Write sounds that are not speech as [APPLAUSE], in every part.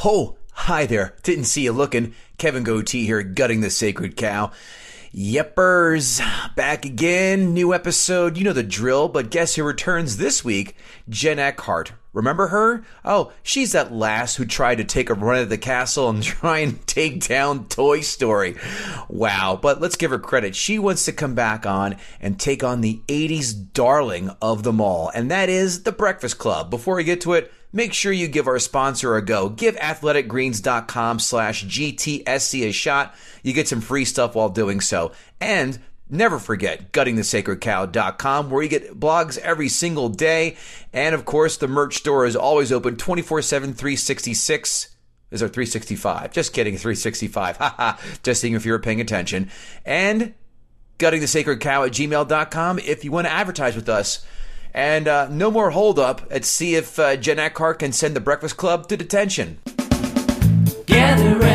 Ho, hi there. Didn't see you looking. Kevin Goatee here, gutting the sacred cow. Yeppers, back again. New episode. You know the drill, but guess who returns this week? Jen Eckhart. Remember her? Oh, she's that lass who tried to take a run at the castle and [LAUGHS] try and take down Toy Story. Wow, but let's give her credit. She wants to come back on and take on the 80s darling of them all, and that is The Breakfast Club. Before we get to it, make sure you give our sponsor a go. Give athleticgreens.com slash GTSC a shot. You get some free stuff while doing so. And Never forget guttingthesacredcow.com where you get blogs every single day. And of course, the merch store is always open 24 7, 366. Is there 365? Just kidding, 365. Haha. [LAUGHS] Just seeing if you were paying attention. And guttingthesacredcow at gmail.com if you want to advertise with us. And uh, no more holdup. Let's see if uh, Jen Eckhart can send the Breakfast Club to detention. Gather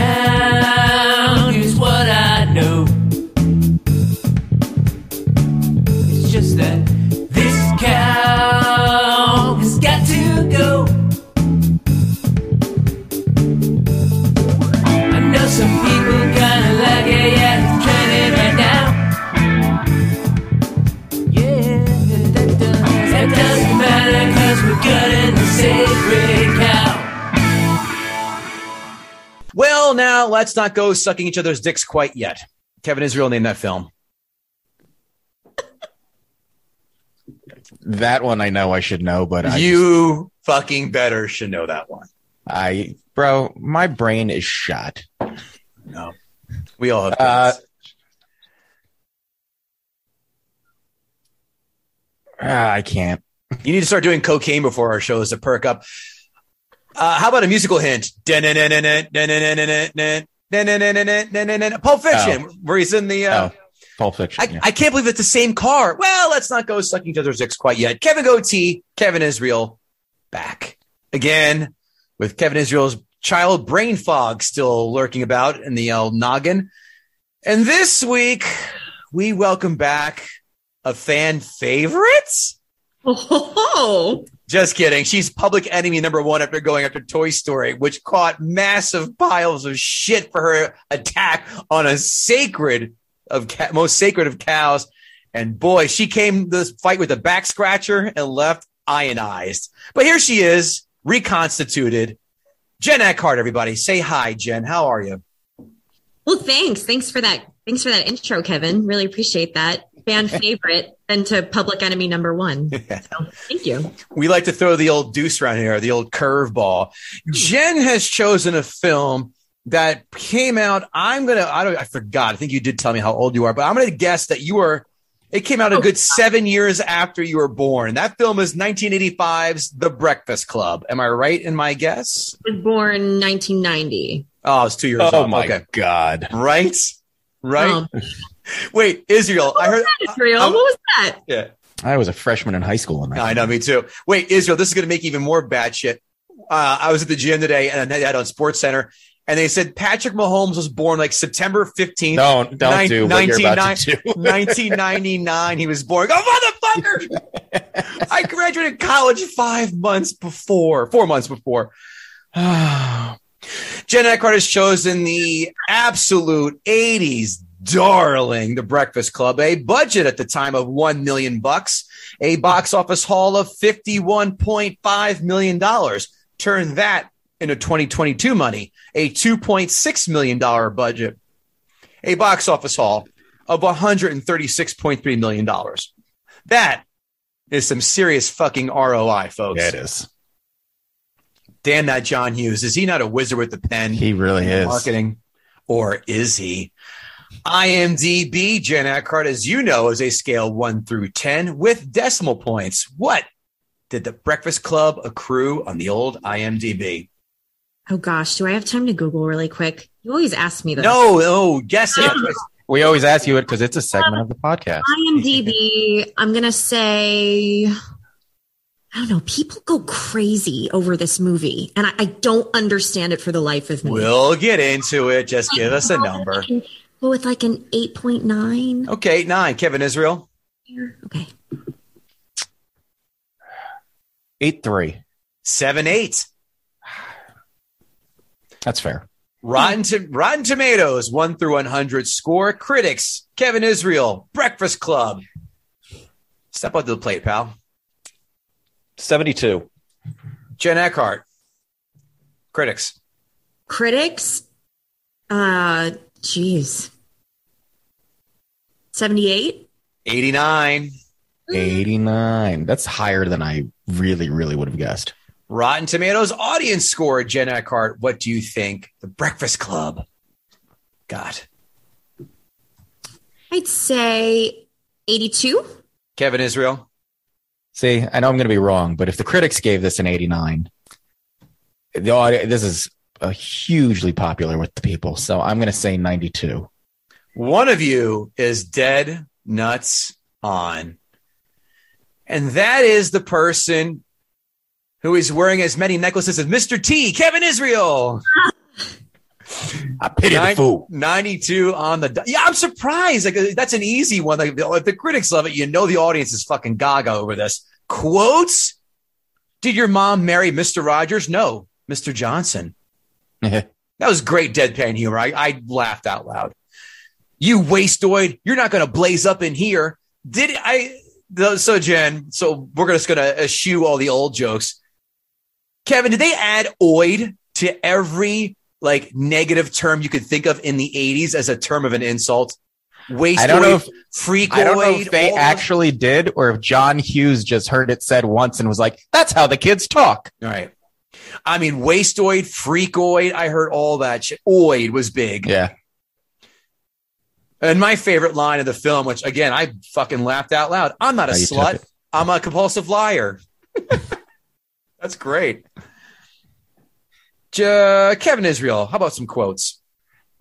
now let's not go sucking each other's dicks quite yet. Kevin Israel named that film. That one I know I should know, but I you fucking better should know that one. I bro, my brain is shot. No, we all have. Uh. Ah, I can't. you need to start doing cocaine before our shows to perk up. Uh, how about a musical hint? Pulp Fiction, where he's in the. Uh, Oh, Pulp Fiction. I, yeah. I can't believe it's the same car. Well, let's not go sucking each other's dicks quite yet. Kevin Goatee, Kevin Israel, back again with Kevin Israel's child brain fog still lurking about in the old noggin. And this week, we welcome back a fan favorite. Oh, Just kidding. She's public enemy number one after going after Toy Story, which caught massive piles of shit for her attack on a sacred of most sacred of cows. And boy, she came this fight with a back scratcher and left ionized. But here she is, reconstituted. Jen Eckhart, everybody. Say hi, Jen. How are you? well, thanks. Thanks for that. Thanks for that intro, Kevin. Really appreciate that. Fan favorite and to public enemy number one. [LAUGHS] So, thank you. We like to throw the old deuce around here, the old curveball. Jen has chosen a film that came out. I'm gonna. I don't. I forgot. I think you did tell me how old you are, but I'm gonna guess that you were. It came out a good seven years after you were born. That film is 1985's The Breakfast Club. Am I right in my guess? I was born 1990. Oh, it's two years oh off. my Okay. god. Right. Right. Um, [LAUGHS] Wait, Israel. I heard. Israel, I'm- what was that? Yeah. I was a freshman in high school when I know, me too. Wait, Israel, this is going to make even more bad shit. Uh, I was at the gym today and I had on Sports Center, and they said Patrick Mahomes was born like September 15th. Don't don't Nin- do what you're about to do. [LAUGHS] 1999. He was born. Oh, motherfucker! I graduated college five months before, four months before. [SIGHS] Jen Eckhart has chosen the absolute 80s darling, The Breakfast Club, a budget at the time of 1 million bucks, a box office haul of $51.5 million. Turn that into 2022 money, a $2.6 million budget, a box office haul of $136.3 million. That is some serious fucking ROI, folks. Yeah, it is. Damn that John Hughes. Is he not a wizard with the pen? He really is. Marketing. Or is he? IMDb, Jen Eckhart, as you know, is a scale one through 10 with decimal points. What did the Breakfast Club accrue on the old IMDb? Oh gosh, do I have time to Google really quick? You always ask me this. No, no, guess it. Um, we always ask you it because it's a segment of the podcast. IMDb, I'm gonna say I don't know. People go crazy over this movie, and I, I don't understand it for the life of me. We'll get into it. Just give us a [LAUGHS] number. Go with like an eight point nine. Okay, nine. Kevin Israel. Okay. Eight three. Seven, eight. That's fair. Rotten, to- Rotten Tomatoes, 1 through 100 score. Critics, Kevin Israel, Breakfast Club. Step up to the plate, pal. Seventy two. Jen Eckhart. Critics. Critics, uh, geez, seventy-eight. 89. Eighty nine. That's higher than I really, really would have guessed. Rotten Tomatoes audience score, Jen Eckhart. What do you think? The Breakfast Club got. I'd say eighty-two. Kevin Israel. See, I know I'm going to be wrong, but if the critics gave this an 89, the audio, this is a hugely popular with the people. So I'm going to say 92. One of you is dead nuts on. And that is the person who is wearing as many necklaces as Mr. T, Kevin Israel. I pity Nine- the fool. 92 on the. Yeah, I'm surprised. Like that's an easy one. Like the critics love it, you know the audience is fucking gaga over this. Quotes? Did your mom marry Mr. Rogers? No, Mr. Johnson. That was great deadpan humor. I, I laughed out loud. You wasteoid, you're not going to blaze up in here. Did I? So Jen, so we're just going to eschew all the old jokes. Kevin, did they add oid to every like negative term you could think of in the 80s as a term of an insult? Wastoid, I don't know if- freakoid. I don't know if they all- actually did or if John Hughes just heard it said once and was like, that's how the kids talk. All right. I mean, wastoid, freakoid. I heard all that shit. Oid was big. Yeah. And my favorite line of the film, which again, I fucking laughed out loud. I'm not a Oh, slut. I'm a compulsive liar. [LAUGHS] That's great. J- Kevin Israel, how about some quotes?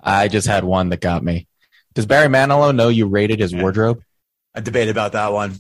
I just had one that got me. Does Barry Manilow know you rated his wardrobe? I debated about that one.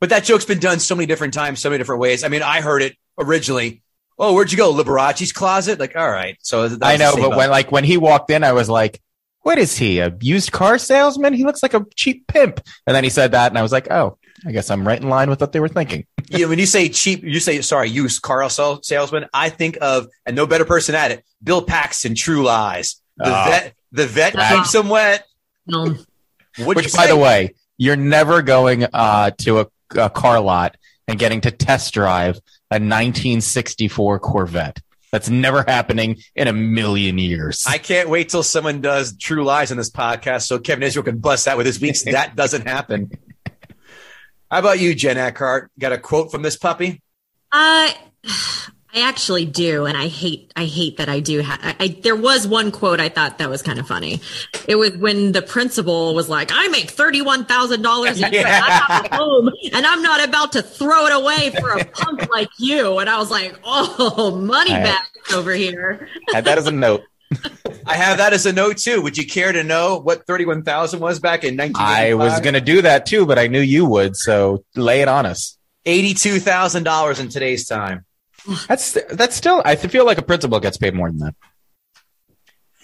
But that joke's been done so many different times, so many different ways. I mean, I heard it originally. Oh, where'd you go? Liberace's closet? Like, all right. So that I know, but about- when like when he walked in, I was like, "What is he? A used car salesman? He looks like a cheap pimp." And then he said that, and I was like, "Oh, I guess I'm right in line with what they were thinking." [LAUGHS] yeah, when you say cheap, you say sorry, used car sal- salesman. I think of and no better person at it. Bill Paxton, True Lies. The Ah. vet, the vet Ah. keeps him wet. Um, What'd Which, by the way, you're never going uh, to a, a car lot and getting to test drive a 1964 Corvette. That's never happening in a million years. I can't wait till someone does True Lies on this podcast so Kevin Israel can bust that with his weeks. that [LAUGHS] doesn't happen. How about you, Jen Eckhart? Got a quote from this puppy? I I actually do, and I hate I hate that I do. Ha- I, I there was one quote I thought that was kind of funny. It was when the principal was like, "I make thirty one thousand dollars a year, and I have a home, and I'm not about to throw it away for a punk like you." And I was like, "Oh, money I- back over here." had that as a note. I have that as a note too. Would you care to know what 31,000 was back in 1985? I was going to do that too, but I knew you would. So lay it on us. $82,000 in today's time. That's that's still. I feel like a principal gets paid more than that.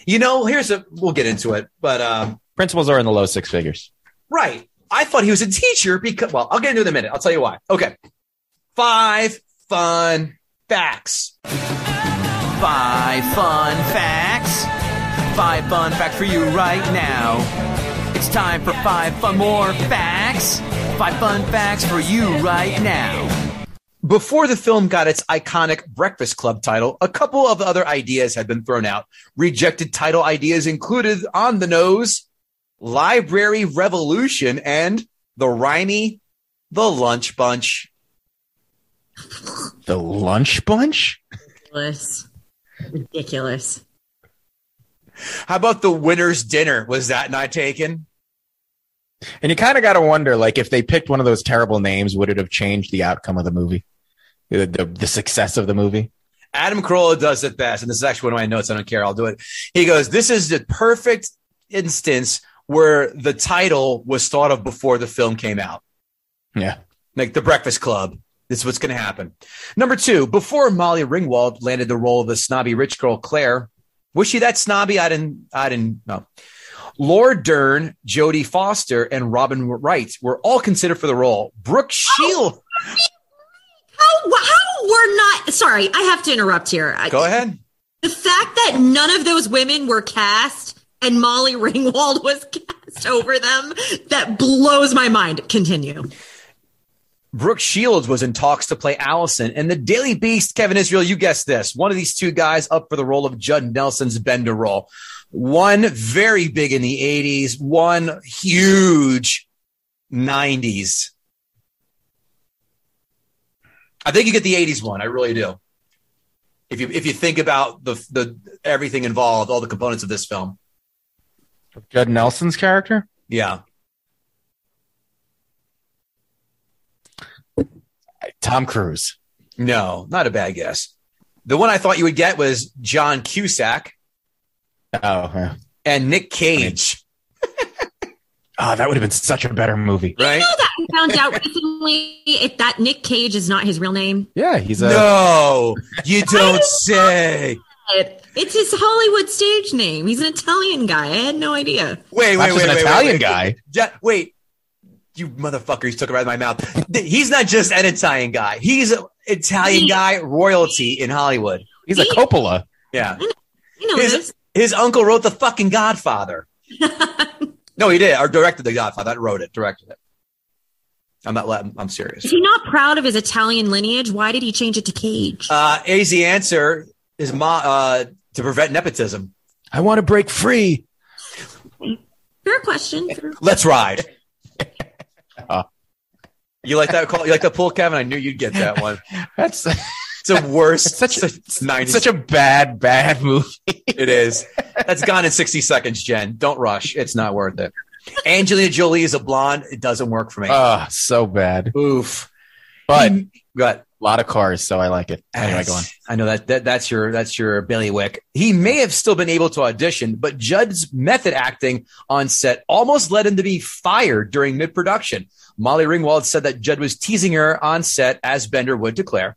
You know, here's a, we'll get into it, but, um, Principals are in the low six figures. right. I thought he was a teacher because, well, I'll get into it in a minute. I'll tell you why. Okay. Five fun facts. Five fun facts. Five fun facts for you right now. It's time for five fun more facts. Five fun facts for you right now. Before the film got its iconic Breakfast Club title, a couple of other ideas had been thrown out. Rejected title ideas included On the Nose, Library Revolution, and The Rhymy, The Lunch Bunch. The lunch bunch. Ridiculous. Ridiculous. How about The Winner's Dinner? Was that not taken? And you kind of got to wonder, like, if they picked one of those terrible names, would it have changed the outcome of the movie, the, the, the success of the movie? Adam Carolla does it best, and this is actually one of my notes. I don't care. I'll do it. He goes, This is the perfect instance where the title was thought of before the film came out. Yeah. like the Breakfast Club. This is what's going to happen. Number two, before Molly Ringwald landed the role of the snobby rich girl Claire, was she that snobby? I didn't. I didn't know. Laura Dern, Jodie Foster, and Robin Wright were all considered for the role. Brooke Shield. Oh, How, how we're not, sorry, I have to interrupt here. Go ahead. The fact that none of those women were cast and Molly Ringwald was cast over them, that blows my mind. Continue. Brooke Shields was in talks to play Allison, and the Daily Beast, Kevin Israel, you guessed this. One of these two guys up for the role of Judd Nelson's Bender role. One very big in the 80s, one huge 90s. I think you get the 80s one. I really do. If you if you think about the the everything involved, all the components of this film. Judd Nelson's character? Yeah. Tom Cruise. No, not a bad guess. The one I thought you would get was John Cusack Oh, yeah. and Nick Cage, [LAUGHS] Oh, that would have been such a better movie. right? You know that we found out recently if that Nick Cage is not his real name? Yeah, he's a. No, you don't say. It's his Hollywood stage name. He's an Italian guy. I had no idea. Wait, Not wait, just wait, an wait, Italian wait, guy. Ja- wait, you motherfucker! You took it right out of my mouth. He's not just an Italian guy. He's an Italian He- guy, royalty in Hollywood. He's a Coppola. Yeah, You know his this. his uncle wrote the fucking Godfather. [LAUGHS] no, he did, or directed the Godfather. Not wrote it, directed it. I'm not. letting- I'm serious. Is he not proud of his Italian lineage? Why did he change it to Cage? Uh, easy answer is ma- uh, to prevent nepotism. I want to break free. Fair question. Fair- Let's ride. [LAUGHS] Uh. you like that call? You like that pull, Kevin? I knew you'd get that [LAUGHS] one. That's It's the [LAUGHS] worst. It's such a- [LAUGHS] such, 90s. such a bad, bad movie. it is. That's gone in 60 seconds, Jen. Don't rush. It's not worth it. Angelina Jolie is a blonde. It doesn't work for me. Oh, so bad. Oof. But got a lot of cars, so I like it. Anyway, go on. I know that, that that's your that's your bailiwick. He may have still been able to audition, but Judd's method acting on set almost led him to be fired during mid production. Molly Ringwald said that Judd was teasing her on set, as Bender would declare,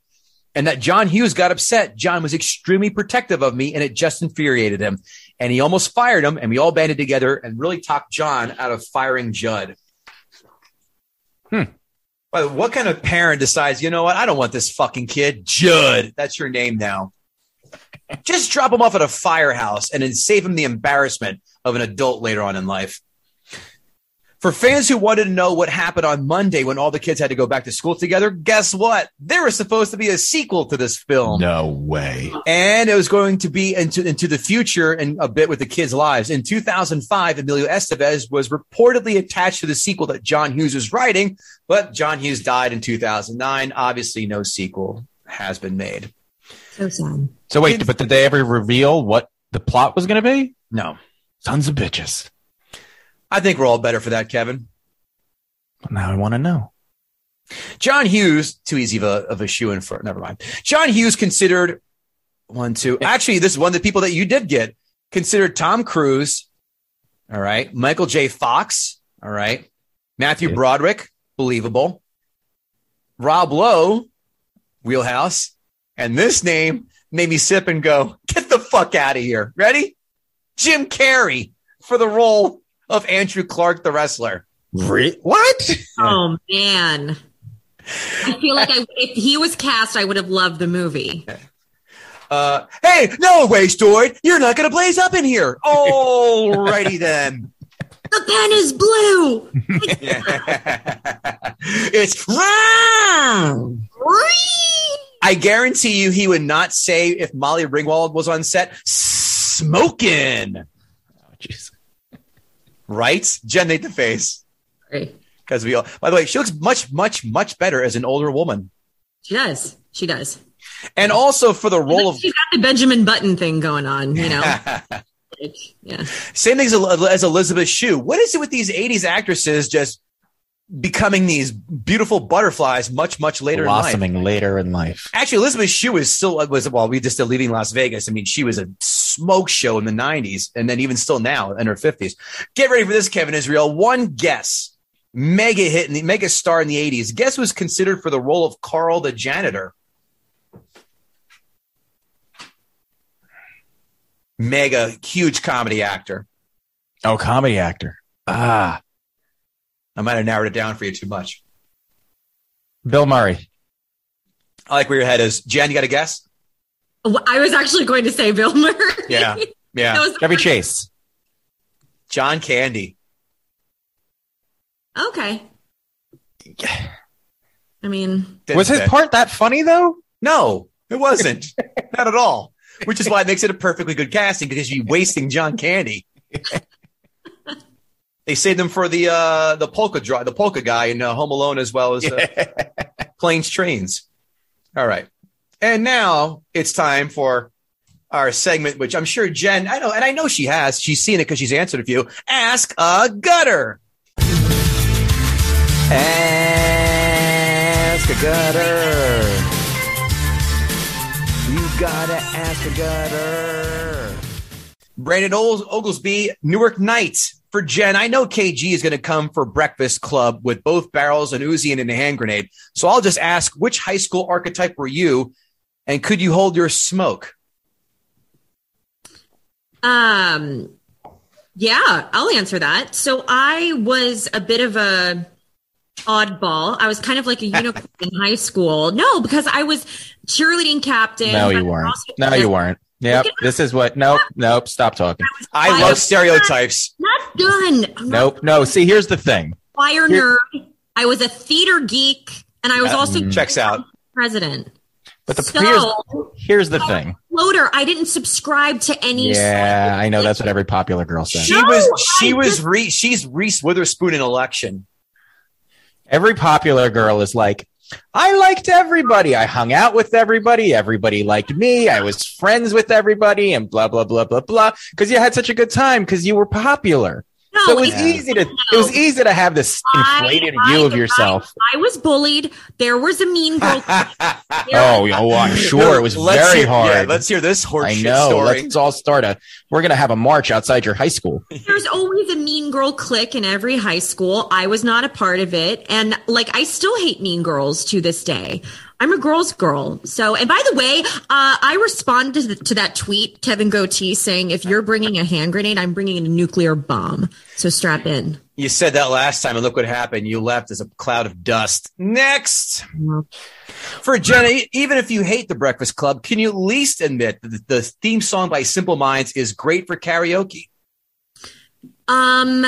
and that John Hughes got upset. John was extremely protective of me, and it just infuriated him. And he almost fired him, and we all banded together and really talked John out of firing Judd. Hmm. But what kind of parent decides, you know what? I don't want this fucking kid. Judd. That's your name now. Just drop him off at a firehouse and then save him the embarrassment of an adult later on in life. For fans who wanted to know what happened on Monday when all the kids had to go back to school together, guess what? There was supposed to be a sequel to this film. No way. And it was going to be into, into the future and a bit with the kids' lives. In 2005, Emilio Estevez was reportedly attached to the sequel that John Hughes was writing, but John Hughes died in 2009. Obviously, no sequel has been made. so sad. So wait, but did they ever reveal what the plot was going to be? No. Sons of bitches. I think we're all better for that, Kevin. Now I want to know. John Hughes, too easy of a, of a shoe in for, never mind. John Hughes considered one, two. Actually, this is one of the people that you did get. considered Tom Cruise. All right. Michael J. Fox. All right. Matthew Yeah. Broderick. Believable. Rob Lowe. Wheelhouse. And this name made me sip and go, get the fuck out of here. Ready? Jim Carrey for the role of Andrew Clark, the wrestler. Re- what? [LAUGHS] Oh man. I feel like I, if he was cast, I would have loved the movie. Uh, hey, no way, Story. You're not going to blaze up in here. Alrighty [LAUGHS] then. The pen is blue. [LAUGHS] it's wrong. I guarantee you he would not say if Molly Ringwald was on set, smoking. Jeez. Right? Jen made the face. Because we all, by the way, she looks much, much, much better as an older woman. She does. She does. And also for the role of She's got the Benjamin Button thing going on, you know. [LAUGHS] Like, yeah. Same thing as, as Elizabeth Shue. What is it with these 80s actresses just becoming these beautiful butterflies much, much later in life? Blossoming later in life. Actually, Elizabeth Shue is still was well. We just did leaving Las Vegas. I mean, she was a smoke show in the '90s, and then even still now in her 50s. Get ready for this, Kevin Israel. One guess, mega hit the mega star in the '80s. Guess was considered for the role of Carl the janitor? Mega huge comedy actor. Oh, comedy actor. Ah, I might have narrowed it down for you too much. Bill Murray. I like where your head is. Jen, you got a guess? I was actually going to say Bill Murray. Yeah, yeah. [LAUGHS] That was Chevy Chase. John Candy. okay. Yeah. [SIGHS] I mean, Was his part that funny though? No, it wasn't. [LAUGHS] Not at all. Which is why it makes it a perfectly good casting because you're wasting John Candy. [LAUGHS] they saved him for the uh, the polka draw, the polka guy in uh, Home Alone as well as uh, Planes Trains. All right, and now it's time for our segment, which I'm sure Jen, I know, and I know she has. She's seen it because she's answered a few. Ask a gutter. Ask a gutter. You gotta ask a gutter. Brandon Oglesby, Newark Knights for Jen. I know KG is going to come for Breakfast Club with both barrels, and Uzi, and a hand grenade. So I'll just ask, which high school archetype were you, and could you hold your smoke? um, yeah, I'll answer that. So I was a bit of a oddball. I was kind of like a [LAUGHS] unicorn in high school. No, because I was cheerleading captain. No, you weren't. also- No, you weren't. Yep. This is what. Nope. Nope. Stop talking. I I love stereotypes. Not done. I'm not Nope. No. See, here's the thing. a choir Here- nerd. I was a theater geek, and I was That also checks out. president. But the So- here's, here's the thing. Floater. I didn't subscribe to any. Yeah, I know that's what every popular girl says. She No, was she I was just- Reese, she's Reese Witherspoon in election. Every popular girl is like, I liked everybody. I hung out with everybody. Everybody liked me. I was friends with everybody and blah, blah, blah, blah, blah. Cause you had such a good time because you were popular. No, so it was it's- easy to, it was easy to have this inflated I- view of yourself. I was bullied. There was a mean girl. [LAUGHS] Oh, oh, I'm sure [LAUGHS] it was very hear- hard. Yeah, let's hear this horse. I know. story. Let's all start a. We're gonna have a march outside your high school. There's always a mean girl clique in every high school. I was not a part of it. And like, I still hate mean girls to this day. I'm a girl's girl. So, and by the way, uh, I responded to, to that tweet, Kevin Goatee saying, if you're bringing a hand grenade, I'm bringing a nuclear bomb. So strap in. You said that last time, and look what happened. You left as a cloud of dust. Next. For Jenna, even if you hate the Breakfast Club, can you at least admit that the theme song by Simple Minds is great for karaoke? Um,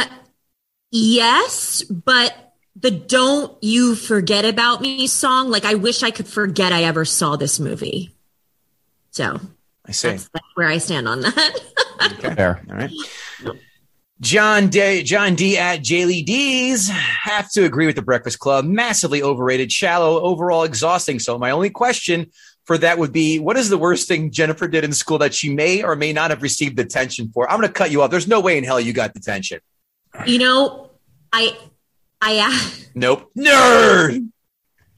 yes, but the "Don't You Forget About Me" song, like I wish I could forget I ever saw this movie. So I see. that's, that's where I stand on that. Fair. All right. John D, John D at Jaylee D's have to agree with the Breakfast Club. Massively overrated, shallow, overall exhausting. So my only question for that would be, what is the worst thing Jennifer did in school that she may or may not have received detention for? I'm going to cut you off. There's no way in hell you got detention. you know, I, I, Nope. Nerd.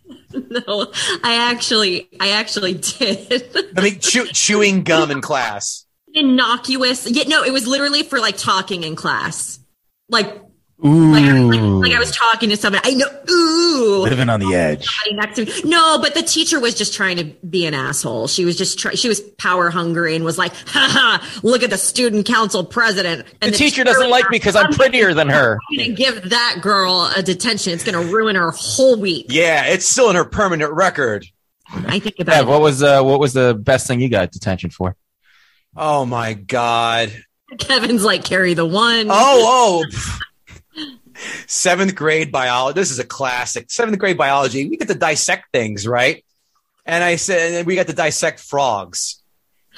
[LAUGHS] no, I actually, I actually did. I mean, chew, chewing gum in class. innocuous. Yeah, no, it was literally for like talking in class. Like, Ooh, like, like, like I was talking to somebody. I know. Ooh. living on the edge. next to me. No, but the teacher was just trying to be an asshole. She was just try- she was power hungry and was like, "Ha ha! Look at the student council president." The And teacher doesn't like me because I'm prettier than her. I'm gonna give that girl a detention. It's gonna ruin her whole week. Yeah, it's still in her permanent record. I think Yeah, about what was uh, what was the best thing you got detention for? Oh my god. Kevin's like carry the one. Oh, oh. [LAUGHS] Seventh grade biology. This is a classic. Seventh grade biology. We get to dissect things, right? And I said, and we got to dissect frogs.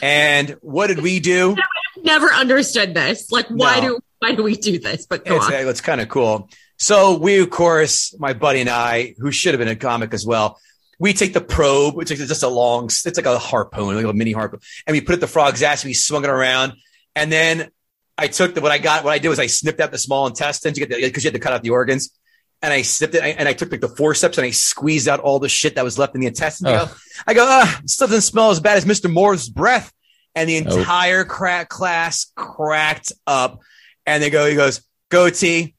And what did we do? [LAUGHS] Never understood this. Like, why No. do why do we do this? But go It's, it's kind of cool. So we, of course, my buddy and I, who should have been a comic as well, we take the probe, which is just a long, it's like a harpoon, like a mini harpoon, and we put it the frog's ass. We swung it around, and then I took the what I got. What I did was I snipped out the small intestines to get because you had to cut out the organs, and I snipped it, and I took like the forceps and I squeezed out all the shit that was left in the intestines. I go, I go, ah, this doesn't smell as bad as Mister Moore's breath, and the entire crack class cracked up, and they go, he goes, goatee,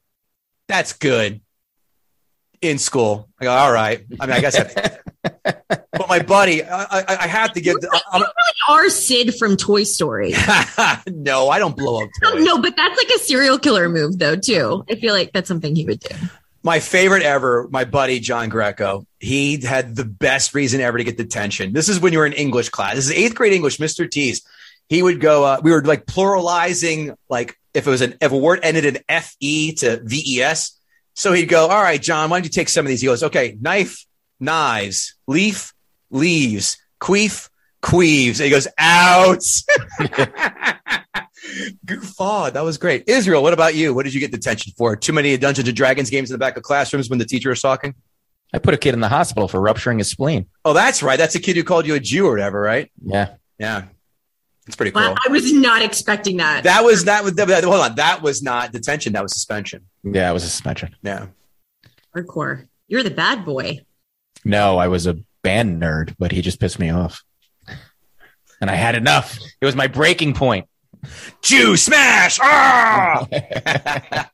that's good. In school, I go, all right. I mean, I guess, I, [LAUGHS] but my buddy, I, I, I have to give. I'm, Our Sid from Toy Story. [LAUGHS] no, I don't blow up No, toys. no, but that's like a serial killer move, though. Too. I feel like that's something he would do. My favorite ever, my buddy John Greco. He had the best reason ever to get detention. This is when you were in English class. This is eighth grade English, Mr. T's. He would go, uh, we were like pluralizing, like if it was an, if a word ended in FE to VES. So he'd go, all right, John, why don't you take some of these? He goes, okay, knife, knives, leaf, leaves, queef, queeves. And he goes, out. Goof. That was great. Israel, what about you? What did you get detention for? Too many Dungeons and Dragons games in the back of classrooms when the teacher was talking? I put a kid in the hospital for rupturing his spleen. Oh, that's right. That's a kid who called you a Jew or whatever, right? Yeah. Yeah. It's pretty cool. Wow, I was not expecting that. That was that was that, hold on. That was not detention. That was suspension. Yeah, it was a suspension. Yeah. Hardcore. You're the bad boy. No, I was a band nerd, but he just pissed me off. And I had enough. It was my breaking point. Jew smash! Ah! [LAUGHS]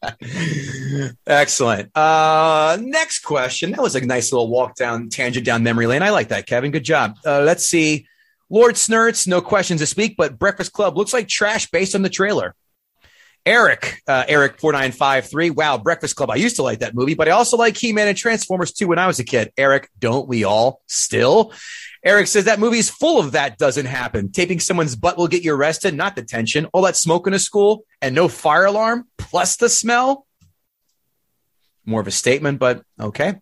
Excellent. Uh, next question. That was a nice little walk down tangent down memory lane. I like that, Kevin. Good job. Uh, let's see. Lord Snurts, no questions this week, but Breakfast Club looks like trash based on the trailer. Eric, uh, Eric four nine five three. Wow, Breakfast Club. I used to like that movie, but I also like He Man and Transformers too when I was a kid. Eric, don't we all still? Eric says that movie is full of that doesn't happen. Taping someone's butt will get you arrested, not detention. All that smoke in a school and no fire alarm, plus the smell. More of a statement, but okay.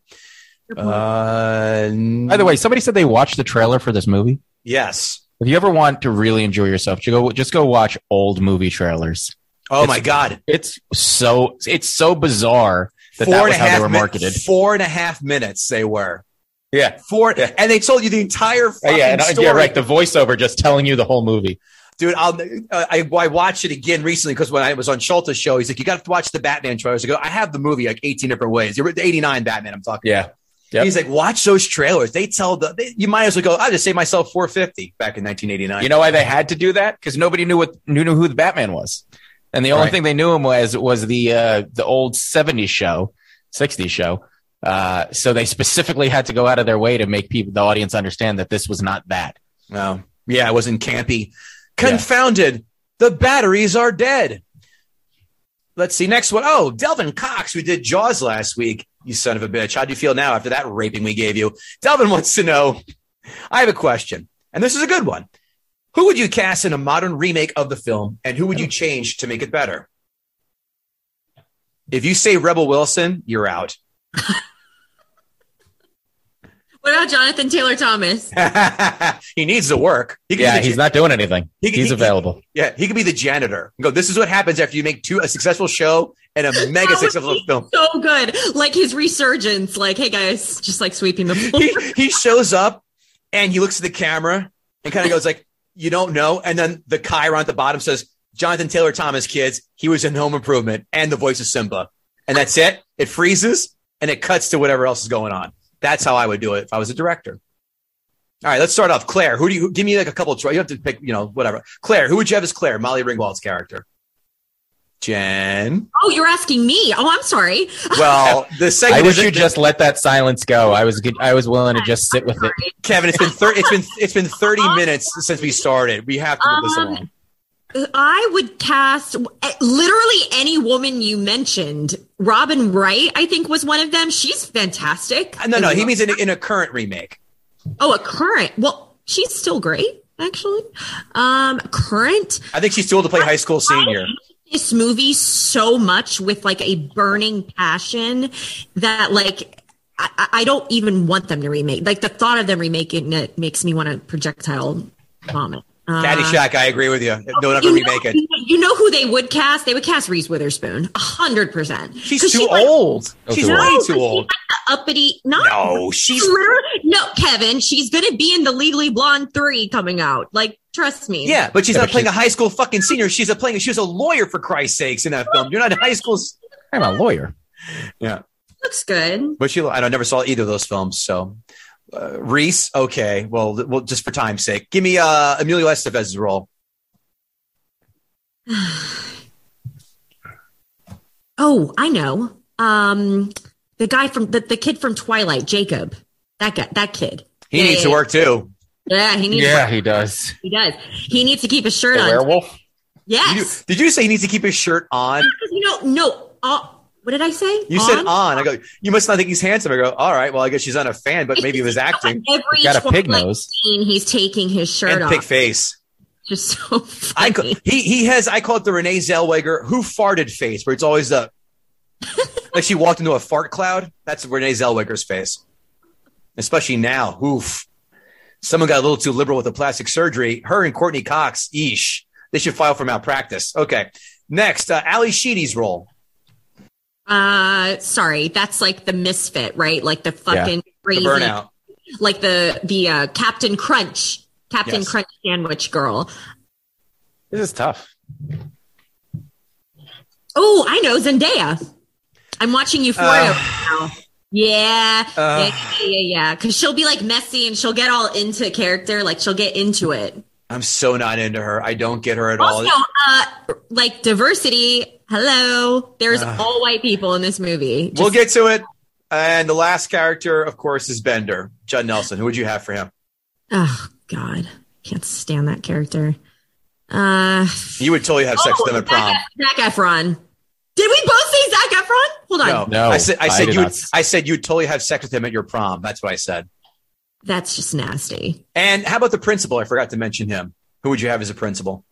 Uh, By the way, somebody said they watched the trailer for this movie. yes. If you ever want to really enjoy yourself, just go just go watch old movie trailers. Oh It's- my God. It's so it's so bizarre that Four that was how they were min- marketed. Four and a half minutes they were. Yeah. Four, and they told you the entire Oh, fucking yeah, and, uh, story. yeah, right. The voiceover just telling you the whole movie. dude. I'll, uh, I I watched it again recently because when I was on Schulte's show, he's like, "You got to watch the Batman trailers." I go, "I have the movie like 18 different ways." You're the 89 Batman. I'm talking. Yeah. Yep. He's like, "Watch those trailers. They tell the. They, you might as well go. I just saved myself 450 back in 1989." You know why they had to do that? Because nobody knew what knew, knew who the Batman was, and the only Right. thing they knew him was was the uh, the old '70s show, '60s show. Uh, so they specifically had to go out of their way to make people, the audience, understand that this was not that. Oh, yeah, it wasn't campy. Confounded. The batteries are dead. Let's see. Next one. Oh, Delvin Cox, we did Jaws last week. You son of a bitch. How do you feel now after that raping we gave you? Delvin wants to know. I have a question, and this is a good one. Who would you cast in a modern remake of the film, and who would you change to make it better? If you say Rebel Wilson, you're out. [LAUGHS] What about Jonathan Taylor Thomas? [LAUGHS] he needs to work. He Yeah, be the he's not doing anything. He- he's he- available. Yeah, he could be the janitor. Go. This is what happens after you make two a successful show and a [LAUGHS] mega That would successful be film. So good. Like his resurgence. Like, hey guys, just like sweeping the floor. He, he shows up and he looks at the camera and kind of goes like, "You don't know." And then the Chiron at the bottom says, "Jonathan Taylor Thomas, kids. He was in Home Improvement and the voice of Simba." And that's it. It freezes and it cuts to whatever else is going on. That's how I would do it if I was a director. All right, let's start off. Claire, who do you give me like a couple of choices? You have to pick, you know, whatever. Claire, who would you have as Claire? Molly Ringwald's character. Jen. Oh, you're asking me. Oh, I'm sorry. [LAUGHS] Well, the second. I segment wish you just let that silence go. I was good. I was willing to just sit with it. Kevin. It's been thir- it's been it's been thirty minutes since we started. We have to move this Um, along. I would cast eh, literally any woman you mentioned. Robin Wright, I think, was one of them. She's fantastic. Uh, No, no, he means in a, in a current remake. Oh, a current. Well, she's still great, actually. Um, current. I think she's still old to play high school senior. This movie so much with like a burning passion that like I, I- don't even want them to remake. Like the thought of them remaking it makes me want to projectile vomit. Uh, Caddyshack, I agree with you. Don't ever you remake know, it. You know who they would cast? They would cast Reese Witherspoon, a hundred percent. She's too like- old. She's too way old. too old. uppity. Not No, she's no, Kevin. She's gonna be in the Legally Blonde three coming out. Like, trust me. yeah, but she's Yeah, not but playing a high school fucking senior. She's a playing. She was a lawyer for Christ's sakes in that film. You're not in high school. I'm a lawyer. Yeah, looks good. but she. I don't never saw either of those films. So uh, Reese, okay. Well, well, just for time's sake, give me uh, Emilio Estevez's role. [SIGHS] Oh, I know. Um, the guy from the, the kid from Twilight, Jacob. That guy. That kid. He Yeah, needs yeah, to yeah. work too. Yeah, he needs. Yeah, he does. he does. He needs to keep his shirt The on. werewolf. Did Yes. you, did you say he needs to keep his shirt on? You know, no. Uh, what did I say? You said on. I go. You must not think he's handsome. I go. All right. Well, I guess she's not a fan, but maybe he was acting Every Got a pig nose. scene, he's taking his shirt and off. pig face. Just so [LAUGHS] I funny. ca- he he has. I call it the Renee Zellweger who farted face, where it's always the [LAUGHS] like she walked into a fart cloud. That's Renee Zellweger's face. Especially now, oof. Someone got a little too liberal with the plastic surgery. Her and Courteney Cox, eesh. They should file for malpractice. Okay. Next, uh, Ally Sheedy's role. Uh, sorry, that's like the misfit, right? Like the fucking The crazy, burnout. like the the uh, Captain Crunch, Captain Yes. Crunch sandwich girl. This is tough. Oh, I know Zendaya. I'm watching Euphoria Uh. right now. Yeah, Uh. yeah, yeah, yeah. Because she'll be like messy and she'll get all into character. Like she'll get into it. I'm so not into her. I don't get her at all. Also, uh, like diversity. Hello, there's all white people in this movie. we'll get to it. And the last character, of course, is Bender. Judd Nelson. Who would you have for him? Oh God, can't stand that character. Uh, You would totally have sex with him at prom. Zac Efron. Did we both say Zac Efron? Hold on. No, No, I said I I said did you. not would s- I said you'd totally have sex with him at your prom. That's what I said. That's just nasty. And how about the principal? I forgot to mention him. Who would you have as a principal?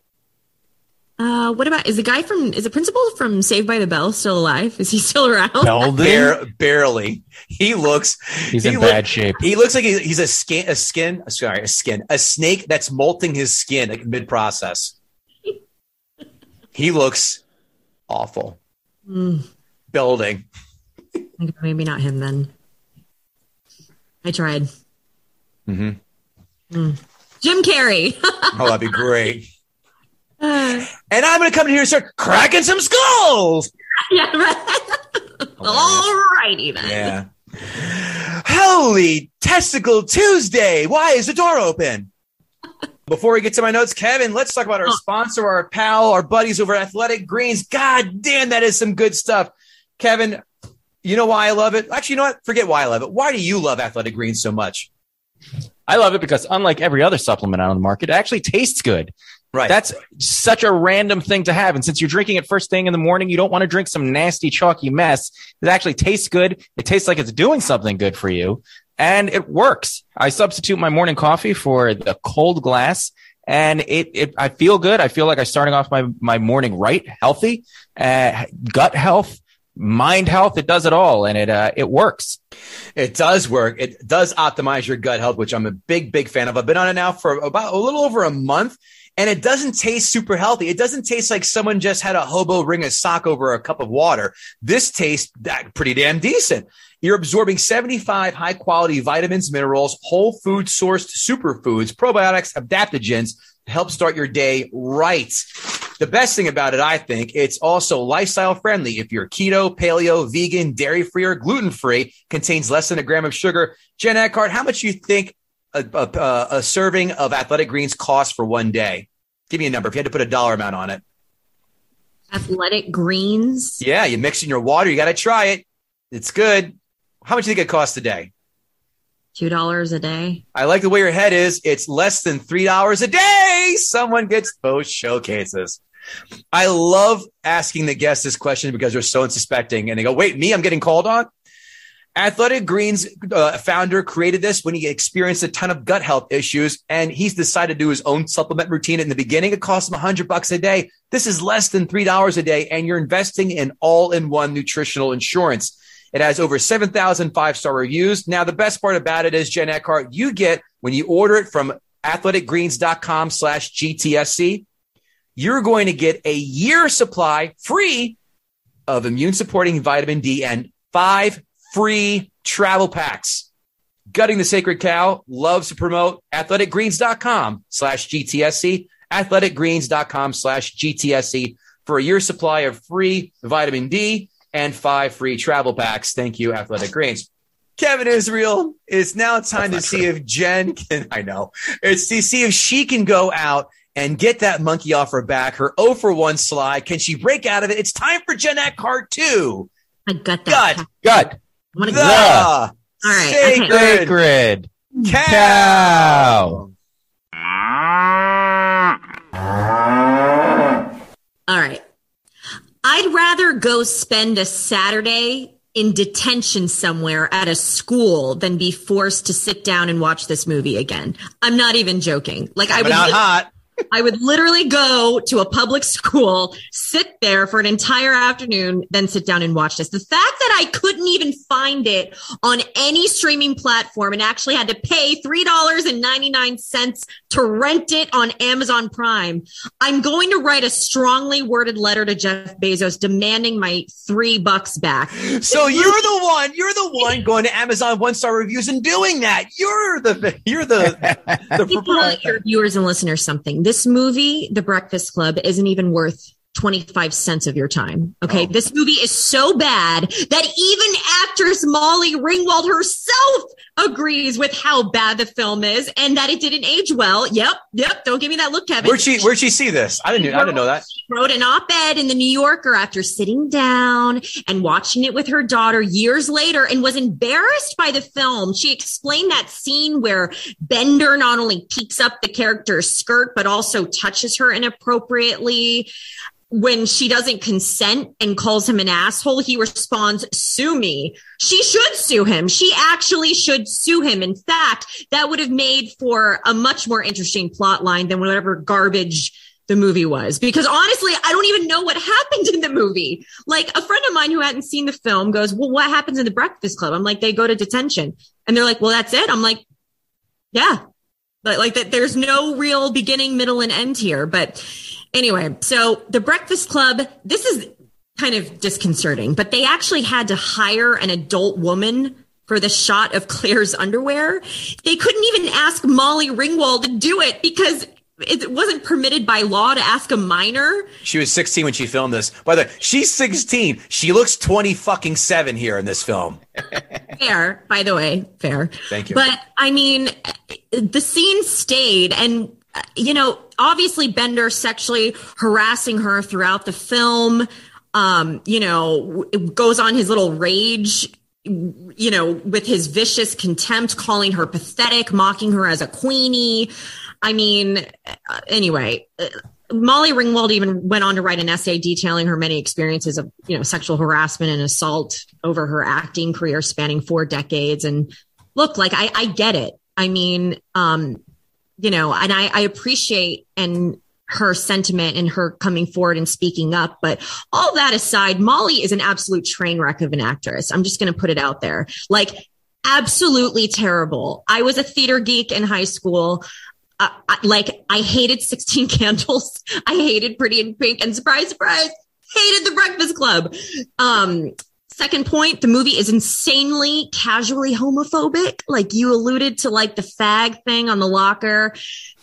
Uh, what about is the guy from is the principal from Saved by the Bell still alive? Is he still around? Belding. Bare, barely. He looks. He's he in look- bad shape. He looks like he's a skin, a skin. Sorry, a skin, a snake that's molting his skin like mid process. He looks awful. Mm, Building. maybe not him then. I tried. Mm-hmm. Mm. Jim Carrey. [LAUGHS] Oh, that'd be great. Uh, And I'm going to come in here and start cracking some skulls. [LAUGHS] yeah, right. All righty then. Yeah. Holy testicle Tuesday. Why is the door open? [LAUGHS] Before we get to my notes, Kevin, let's talk about our sponsor, our pal, our buddies over at Athletic Greens. God damn, that is some good stuff. Kevin, you know why I love it? Actually, you know what? Forget why I love it. Why do you love Athletic Greens so much? I love it because unlike every other supplement out on the market, it actually tastes good. Right. That's such a random thing to have. And since you're drinking it first thing in the morning, you don't want to drink some nasty, chalky mess. It actually tastes good. It tastes like it's doing something good for you. And it works. I substitute my morning coffee for the cold glass and it, it I feel good. I feel like I'm starting off my, my morning right, healthy, uh, gut health, mind health. It does it all and it, uh, it works. It does work. It does optimize your gut health, which I'm a big, big fan of. I've been on it now for about a little over a month. And it doesn't taste super healthy. It doesn't taste like someone just had a hobo wring a sock over a cup of water. This tastes pretty damn decent. You're absorbing 75 high quality vitamins, minerals, whole food sourced superfoods, probiotics, adaptogens to help start your day right. The best thing about it, I think, it's also lifestyle friendly. If you're keto, paleo, vegan, dairy free, or gluten free, contains less than a gram of sugar. Jen Eckhart, how much do you think a, a, a serving of athletic greens cost for one day? Give me a number if you had to put a dollar amount on it. Athletic greens. Yeah, you mix in your water. You got to try it. It's good. How much do you think it costs a day? Two dollars a day. I like the way your head is. It's less than three dollars a day. Someone gets those showcases. I love asking the guests this question because they're so unsuspecting, and they go, "Wait, me? I'm getting called on." Athletic Greens uh, founder created this when he experienced a ton of gut health issues, and he's decided to do his own supplement routine. In the beginning, it cost him 100 bucks a day. This is less than three dollars a day, and you're investing in all-in-one nutritional insurance. It has over 7,000 five-star reviews. Now, the best part about it is, Jen Eckhart, you get when you order it from athleticgreens.com slash GTSC, you're going to get a year supply free of immune supporting vitamin D and five free travel packs. Gutting the Sacred Cow loves to promote athleticgreens.com slash GTSC, athleticgreens.com slash GTSC for a year supply of free vitamin D and five free travel packs. Thank you, Athletic Greens. Kevin Israel, it's now time to see if Jen can, I know, it's to see if she can go out and get that monkey off her back, her 0 for 1 slide. Can she break out of it? It's time for Jen Eckhart 2. I got that. Gut. Gut. I wanna The go. All right. okay. sacred Sacred cow. cow. All right. I'd rather go spend a Saturday in detention somewhere at a school than be forced to sit down and watch this movie again. I'm not even joking. Like I Coming would out hot. [LAUGHS] I would literally go to a public school, sit there for an entire afternoon, then sit down and watch this. The fact that I couldn't even find it on any streaming platform and actually had to pay $3.99 to rent it on Amazon Prime, I'm going to write a strongly worded letter to Jeff Bezos demanding my three bucks back. So you're the one, you're the one going to Amazon one star reviews and doing that. You're the, you're the, the People, your viewers and listeners, something. This movie, The Breakfast Club, isn't even worth 25 cents of your time. Okay. Oh. This movie is so bad that even actress Molly Ringwald herself agrees with how bad the film is and that it didn't age well. Yep. Yep. Don't give me that look, Kevin. Where'd she, where'd she see this? I didn't, I didn't know that. She wrote an op-ed in the New Yorker after sitting down and watching it with her daughter years later and was embarrassed by the film. She explained that scene where Bender not only peeks up the character's skirt, but also touches her inappropriately. When she doesn't consent and calls him an asshole, he responds, sue me. She should sue him. She actually should sue him. In fact, that would have made for a much more interesting plot line than whatever garbage the movie was because honestly, I don't even know what happened in the movie. Like a friend of mine who hadn't seen the film goes, well, what happens in the breakfast club? I'm like, they go to detention and they're like, well, that's it. I'm like, yeah, but like that, there's no real beginning, middle and end here. But anyway, so the breakfast club, this is kind of disconcerting, but they actually had to hire an adult woman for the shot of Claire's underwear. They couldn't even ask Molly Ringwald to do it because it wasn't permitted by law to ask a minor. She was 16 when she filmed this. By the way, she's 16. She looks 20 fucking seven here in this film. [LAUGHS] Fair, by the way, fair. Thank you. But I mean, the scene stayed, and you know, obviously Bender sexually harassing her throughout the film. Um, you know, it goes on his little rage. You know, with his vicious contempt, calling her pathetic, mocking her as a queenie. I mean, uh, anyway, uh, Molly Ringwald even went on to write an essay detailing her many experiences of, you know, sexual harassment and assault over her acting career spanning four decades. And look, like I, I get it. I mean, um, you know, and I, I appreciate and her sentiment and her coming forward and speaking up. But all that aside, Molly is an absolute train wreck of an actress. I'm just going to put it out there. Like, absolutely terrible. I was a theater geek in high school. Uh, I, like, I hated 16 [LAUGHS] Candles. I hated Pretty in Pink. And surprise, surprise, hated The Breakfast Club. Um, Second point, the movie is insanely casually homophobic. Like you alluded to like the fag thing on the locker.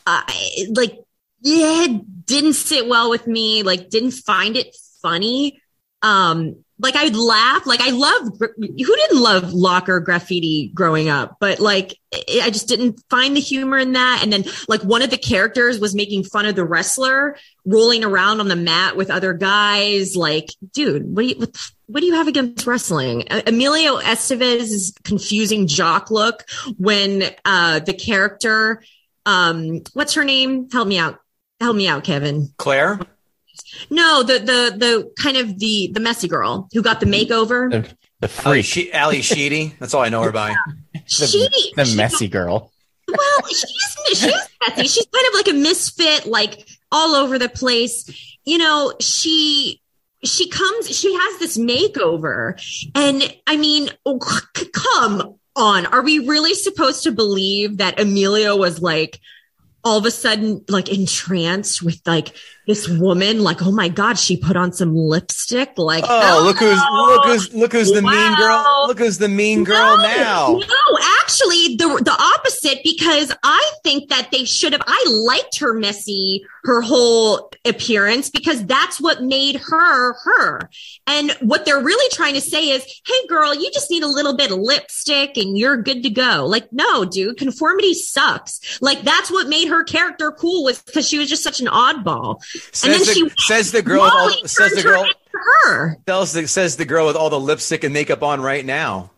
Uh, like, yeah, it didn't sit well with me. Like didn't find it funny. Um, like I'd laugh, like I love, who didn't love locker graffiti growing up, but like I I just didn't find the humor in that. And then like one of the characters was making fun of the wrestler rolling around on the mat with other guys. Like, dude, what do you, what, what do you have against wrestling? Emilio Estevez's confusing jock look when, uh, the character, um, what's her name? Help me out. Help me out, Kevin. Claire? No, the the the kind of the the messy girl who got the makeover. The, the Ally, freak, she- Ally Sheedy. That's all I know her by. she, the she- messy girl. well, she's she's messy. She's kind of like a misfit, like all over the place. You know, she she comes, she has this makeover, and I mean, oh, c- come on, are we really supposed to believe that Emilio was like? All of a sudden like entranced with like this woman like oh my god she put on some lipstick like Oh, look who's look who's look who's the mean girl. Look who's the mean girl no, now. No, actually, the the opposite because I think that they should have. I liked her messy, her whole appearance because that's what made her her. And what they're really trying to say is, "Hey, girl, you just need a little bit of lipstick and you're good to go." Like, no, dude, conformity sucks. Like that's what made her character cool was because she was just such an oddball. And then Says the, she says the girl. all- says the girl. her. Tells the, says the girl with all the lipstick and makeup on right now.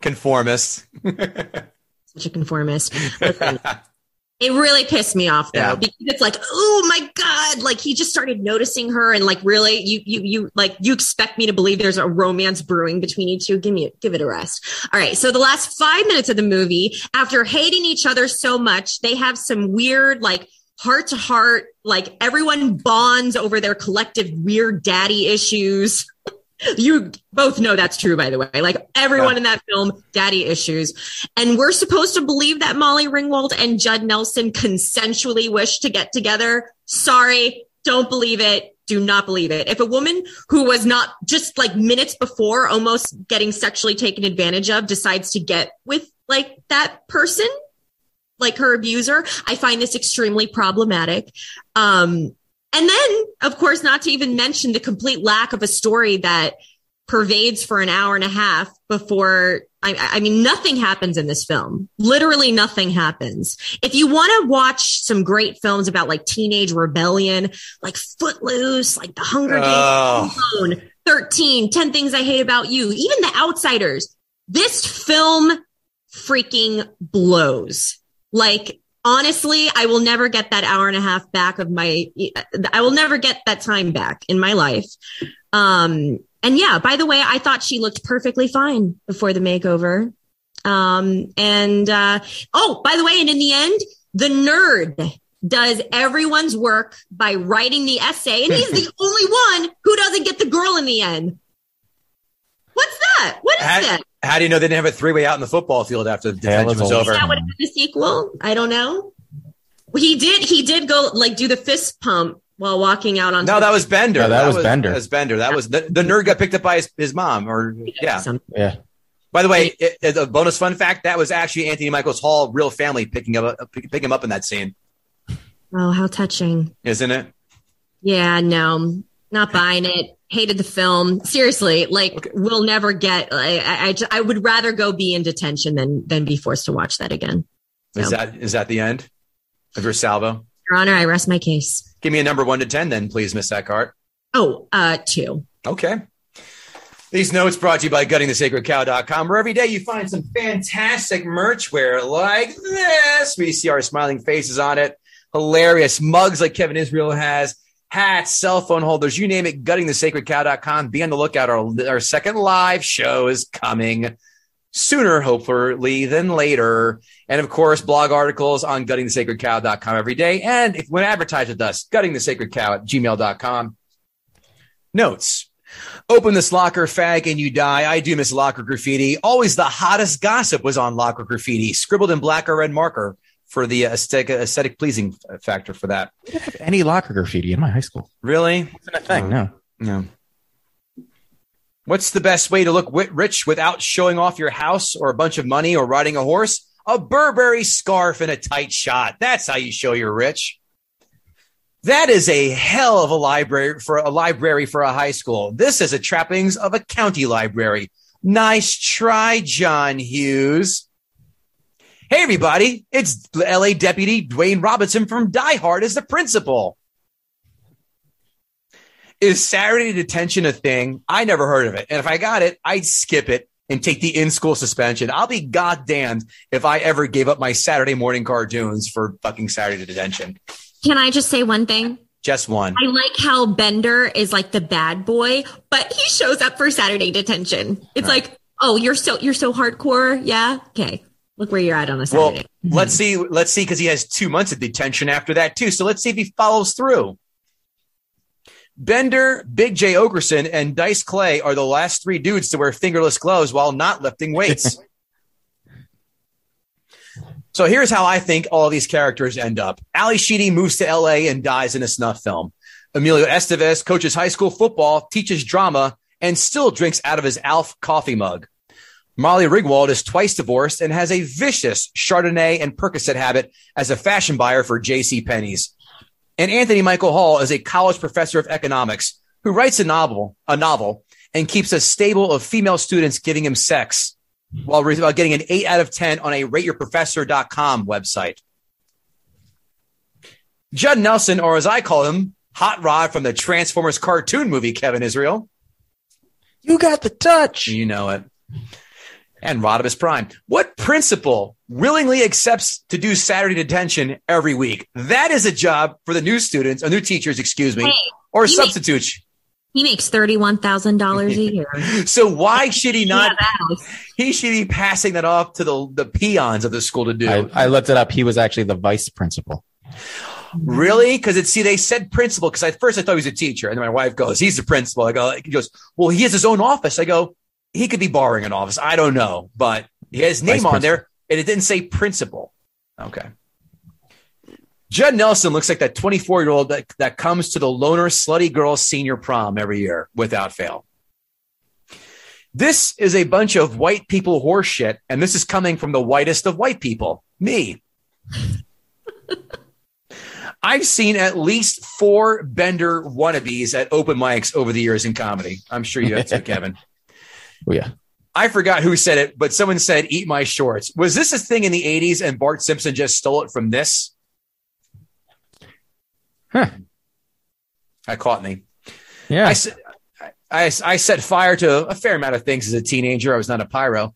Conformist. [LAUGHS] such a conformist. Listen, it really pissed me off though Yeah. because it's like, oh my god, like he just started noticing her and like really, you you you like you expect me to believe there's a romance brewing between you two? Give me give it a rest. All right, so the last five minutes of the movie, after hating each other so much, they have some weird like heart to heart, like everyone bonds over their collective weird daddy issues. [LAUGHS] You both know that's true, by the way. Like everyone Yeah. in that film, daddy issues. And we're supposed to believe that Molly Ringwald and Judd Nelson consensually wish to get together. Sorry, don't believe it. Do not believe it. If a woman who was not just like minutes before almost getting sexually taken advantage of decides to get with like that person, like her abuser, I find this extremely problematic. Um, and then, of course, not to even mention the complete lack of a story that pervades for an hour and a half before I, I mean, nothing happens in this film. Literally nothing happens. If you want to watch some great films about like teenage rebellion, like Footloose, like The Hunger Games, Oh. Alone, 13, 10 Things I Hate About You, even The Outsiders, this film freaking blows. Like, honestly, I will never get that hour and a half back of my, I will never get that time back in my life. Um, and yeah, by the way, I thought she looked perfectly fine before the makeover. Um, and, uh, oh, by the way, and in the end, the nerd does everyone's work by writing the essay, and he's the [LAUGHS] only one who doesn't get the girl in the end. What's that? What is How, that? how do you know they didn't have a three way out in the football field after the Tale detention was over? Is that would have been the sequel? I don't know. He did. He did go like do the fist pump while walking out on. No, that was Bender. No, that was Bender. That was Bender. That was the, the nerd got picked up by his, his mom. Or yeah. Yeah. By the way, it, it- a bonus fun fact that was actually Anthony Michaels Hall, real family, picking up picking him up in that scene, Oh, how touching! isn't it? Yeah, no, not buying it. Hated the film. Seriously, like we'll never get. I, I, I, would rather go be in detention than than be forced to watch that again. Is that is that the end of your salvo? Your Honor, I rest my case. Give me a number one to ten, then, please, Miss Eckhart. Oh, uh, two. Okay. These notes brought to you by guttingthesacredcow.com, where every day you find some fantastic merch wear like this. We see our smiling faces on it. Hilarious mugs like Kevin Israel has, hats, cell phone holders, you name it. Guttingthesacredcow.com. Be on the lookout. Our, our second live show is coming sooner, hopefully, than later. And of course, blog articles on guttingthesacredcow.com every day. And if you want to advertise with us, guttingthesacredcow at gmail.com. Notes. Open this locker, fag, and you die. I do miss locker graffiti. Always the hottest gossip was on locker graffiti, scribbled in black or red marker for the aesthetic, aesthetic pleasing factor for that. We didn't have Any locker graffiti in my high school. Really? Wasn't a thing. No. No. What's the best way to look wi- rich without showing off your house or a bunch of money or riding a horse? A Burberry scarf and a tight shot. That's how you show you're rich. That is a hell of a library for a library for a high school. This is a trappings of a county library. Nice try, John Hughes. Hey, everybody. It's LA Deputy Dwayne Robinson from Die Hard as the principal. Is Saturday detention a thing? I never heard of it. And if I got it, I'd skip it and take the in school suspension. I'll be goddamned if I ever gave up my Saturday morning cartoons for fucking Saturday detention. Can I just say one thing? Just one. I like how Bender is like the bad boy, but he shows up for Saturday detention. It's like, oh, you're so you're so hardcore, yeah. Okay, look where you're at on a Well, Saturday. [LAUGHS] let's see. Let's see, because he has two months of detention after that too. So let's see if he follows through. Bender, Big Jay Oakerson, and Dice Clay are the last three dudes to wear fingerless gloves while not lifting weights. [LAUGHS] so here's how I think all these characters end up. Ally Sheedy moves to LA and dies in a snuff film. Emilio Estevez coaches high school football, teaches drama, and still drinks out of his Alf coffee mug. Molly Ringwald is twice divorced and has a vicious Chardonnay and Percocet habit as a fashion buyer for J.C. Penney's. And Anthony Michael Hall is a college professor of economics who writes a novel, a novel, and keeps a stable of female students giving him sex while getting an eight out of 10 on a rateyourprofessor.com website. Judd Nelson, or as I call him, Hot Rod from the Transformers cartoon movie, Kevin Israel. You got the touch. You know it. And Rodimus Prime. What principal willingly accepts to do Saturday detention every week? That is a job for the new students, or new teachers, excuse me, Hey, or you make- substitutes. he makes thirty one thousand dollars a year. [LAUGHS] So why [LAUGHS] should he not? Yeah, He should be passing that off to the the peons of the school to do. I, I looked it up. He was actually the vice principal. Really? Because it's see, they said principal. Because at first I thought he was a teacher, and then my wife goes, "He's the principal." I go, "He goes, well, he has his own office." I go, "He could be borrowing an office. I don't know, but he has his name Vice on principal. there, and it didn't say principal." Okay. Judd Nelson looks like that 24 year old that, that comes to the loner slutty girl senior prom every year without fail. This is a bunch of white people horseshit, and this is coming from the whitest of white people, me. [LAUGHS] I've seen at least four Bender wannabes at open mics over the years in comedy. I'm sure you have too, [LAUGHS] Kevin. Oh yeah. I forgot who said it, but someone said, Eat my shorts. Was this a thing in the 80s and Bart Simpson just stole it from this? Huh. That caught me. Yeah. I I set fire to a fair amount of things as a teenager. I was not a pyro.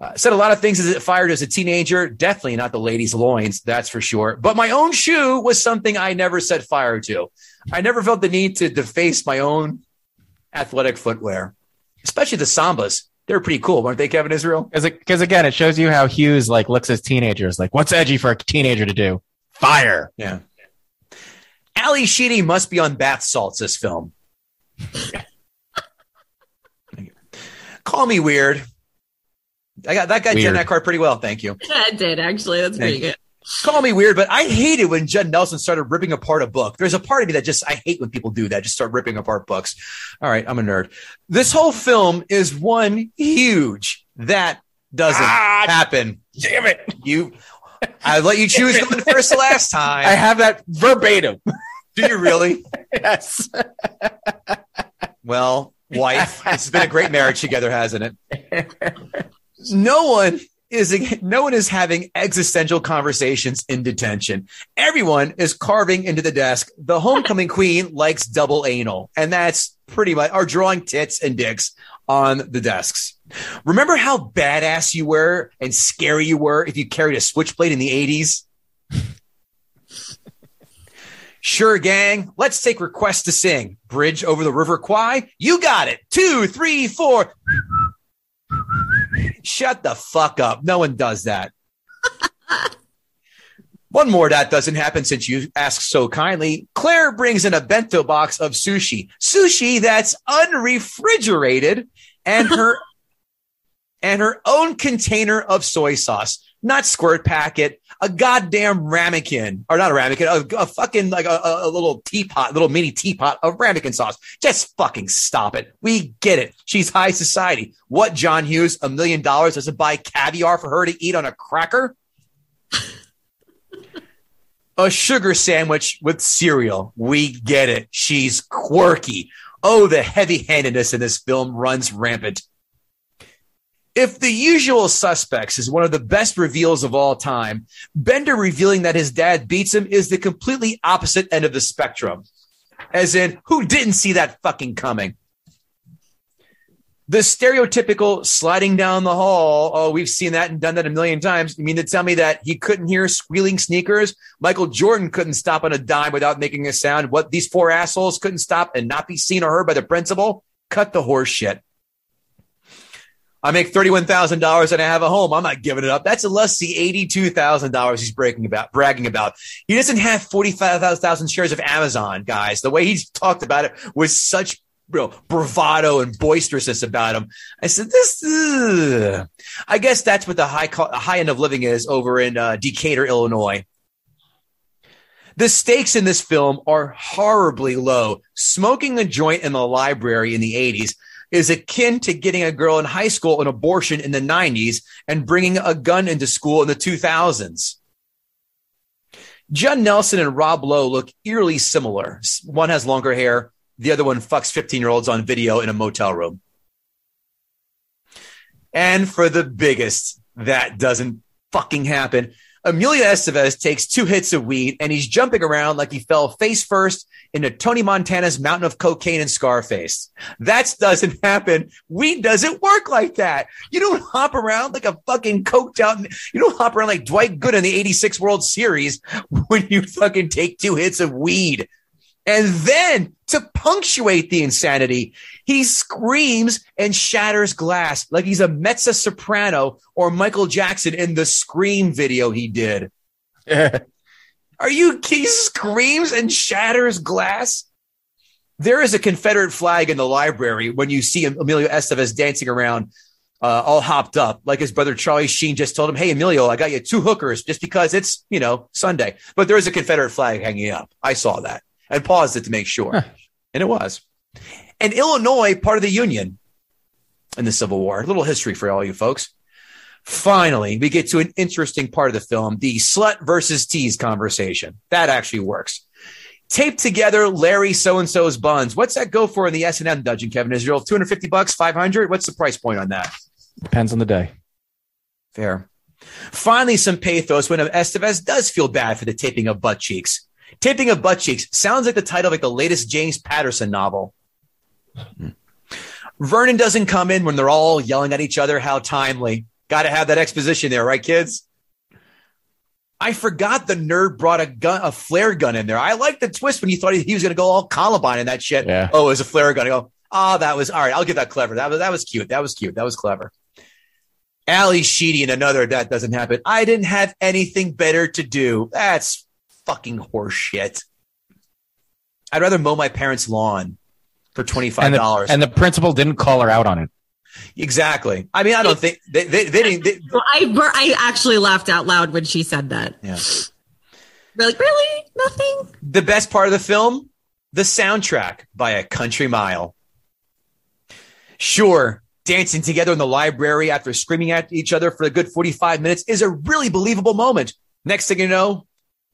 Uh, said a lot of things as it fired as a teenager. Definitely not the ladies' loins, that's for sure. But my own shoe was something I never set fire to. I never felt the need to deface my own athletic footwear, especially the sambas. They're pretty cool, weren't they, Kevin Israel? Because again, it shows you how Hughes like looks as teenagers. Like, what's edgy for a teenager to do? Fire. Yeah. Ally Sheedy must be on bath salts this film. Call me weird. I got that guy Weird. Jen that card pretty well, thank you. [LAUGHS] Yeah, it did actually. That's pretty Thank good. Call me weird, but I hated when Judd Nelson started ripping apart a book. There's a part of me that just I hate when people do that, just start ripping apart books. All right, I'm a nerd. This whole film is one huge that doesn't Ah, happen. Damn it. You I let you choose the first last time. I have that verbatim. do you really? yes. Well, wife, it's been a great marriage together, hasn't it? [LAUGHS] No one is no one is having existential conversations in detention. Everyone is carving into the desk. The homecoming queen likes double anal, and that's pretty much are drawing tits and dicks on the desks. Remember how badass you were and scary you were if you carried a switchblade in the 80s? [LAUGHS] Sure, gang. Let's take requests to sing. Bridge over the River Kwai. You got it. Two, three, four. Shut the fuck up. No one does that. [LAUGHS] One more that doesn't happen since you asked so kindly. Claire brings in a bento box of sushi. Sushi that's unrefrigerated and [LAUGHS] her and her own container of soy sauce. Not squirt packet, a goddamn ramekin, or not a ramekin, a, a fucking like a, a- little teapot, little mini teapot of ramekin sauce. Just fucking stop it. We get it. She's high society. What, John Hughes, a million dollars doesn't buy caviar for her to eat on a cracker? A sugar sandwich with cereal. We get it. She's quirky. Oh, the heavy handedness in this film runs rampant. If the usual suspects is one of the best reveals of all time, Bender revealing that his dad beats him is the completely opposite end of the spectrum. As in, who didn't see that fucking coming? The stereotypical sliding down the hall. Oh, we've seen that and done that a million times. You mean to tell me that he couldn't hear squealing sneakers? Michael Jordan couldn't stop on a dime without making a sound. What these four assholes couldn't stop and not be seen or heard by the principal? Cut the horse shit. I make $31,000 and I have a home. I'm not giving it up. That's a lusty $82,000 he's breaking about, bragging about. He doesn't have 45,000 shares of Amazon, guys. The way he's talked about it was such you know, bravado and boisterousness about him. I said, this, ugh. I guess that's what the high, co- high end of living is over in uh, Decatur, Illinois. The stakes in this film are horribly low. Smoking a joint in the library in the 80s is akin to getting a girl in high school an abortion in the 90s and bringing a gun into school in the 2000s. John Nelson and Rob Lowe look eerily similar. One has longer hair, the other one fucks 15 year olds on video in a motel room. And for the biggest, that doesn't fucking happen. Emilio Estevez takes two hits of weed and he's jumping around like he fell face first into Tony Montana's mountain of cocaine and Scarface. That doesn't [LAUGHS] happen. Weed doesn't work like that. You don't hop around like a fucking coked out. You don't hop around like Dwight Good in the 86 World Series [LAUGHS] when you fucking take two hits of weed. And then to punctuate the insanity, he screams and shatters glass like he's a mezzo soprano or Michael Jackson in the Scream video he did. [LAUGHS] Are you? He screams and shatters glass. There is a Confederate flag in the library when you see Emilio Estevez dancing around, uh, all hopped up, like his brother Charlie Sheen just told him, "Hey, Emilio, I got you two hookers just because it's you know Sunday." But there is a Confederate flag hanging up. I saw that and paused it to make sure, huh. and it was. And Illinois, part of the Union in the Civil War. A little history for all you folks. Finally, we get to an interesting part of the film the slut versus tease conversation. That actually works. Taped together Larry so and so's buns. What's that go for in the S and M dungeon, Kevin Israel? Two hundred fifty bucks, five hundred. What's the price point on that? Depends on the day. Fair. Finally, some pathos when Estevez does feel bad for the taping of butt cheeks. Taping of butt cheeks sounds like the title of like the latest James Patterson novel. Vernon doesn't come in when they're all yelling at each other. How timely. Got to have that exposition there, right, kids? I forgot the nerd brought a gun, a flare gun in there. I like the twist when you thought he was going to go all Columbine and that shit. Yeah. Oh, it was a flare gun. I go, oh, that was all right. I'll give that clever. That was that was cute. That was cute. That was clever. Ally Sheedy and another that doesn't happen. I didn't have anything better to do. That's fucking horseshit. I'd rather mow my parents' lawn for twenty five dollars. And, and the principal didn't call her out on it. Exactly. I mean, I don't think they, they, they didn't. They, I I actually laughed out loud when she said that. Yeah. We're like, really? Nothing? The best part of the film, the soundtrack by a country mile. Sure, dancing together in the library after screaming at each other for a good 45 minutes is a really believable moment. Next thing you know,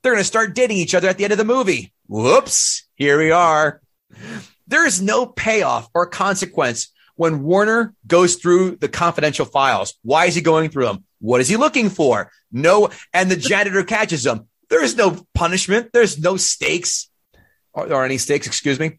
they're going to start dating each other at the end of the movie. Whoops, here we are. There is no payoff or consequence when Warner goes through the confidential files. Why is he going through them? What is he looking for? No, and the janitor catches him. There is no punishment. There's no stakes or, or any stakes, excuse me.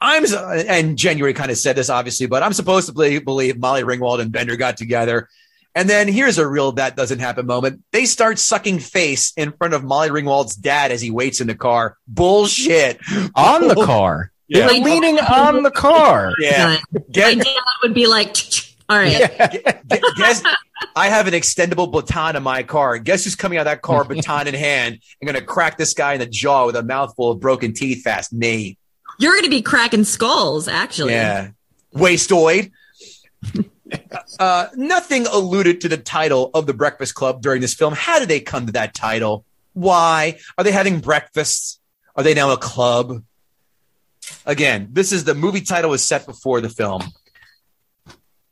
I'm, and January kind of said this obviously, but I'm supposed to believe, believe Molly Ringwald and Bender got together. And then here's a real that doesn't happen moment. They start sucking face in front of Molly Ringwald's dad as he waits in the car. Bullshit. On the [LAUGHS] car. Yeah. They were leaning on the car. Yeah. My Get, dad would be like, all right. Gu- guess I have an extendable baton in my car. Guess who's coming out of that car, [LAUGHS] baton in hand, and going to crack this guy in the jaw with a mouthful of broken teeth fast? Me. You're going to be cracking skulls, actually. Yeah. Wastoid. [LAUGHS] uh, nothing alluded to the title of the Breakfast Club during this film. How did they come to that title? Why? Are they having breakfasts? Are they now a club? Again, this is the movie title was set before the film.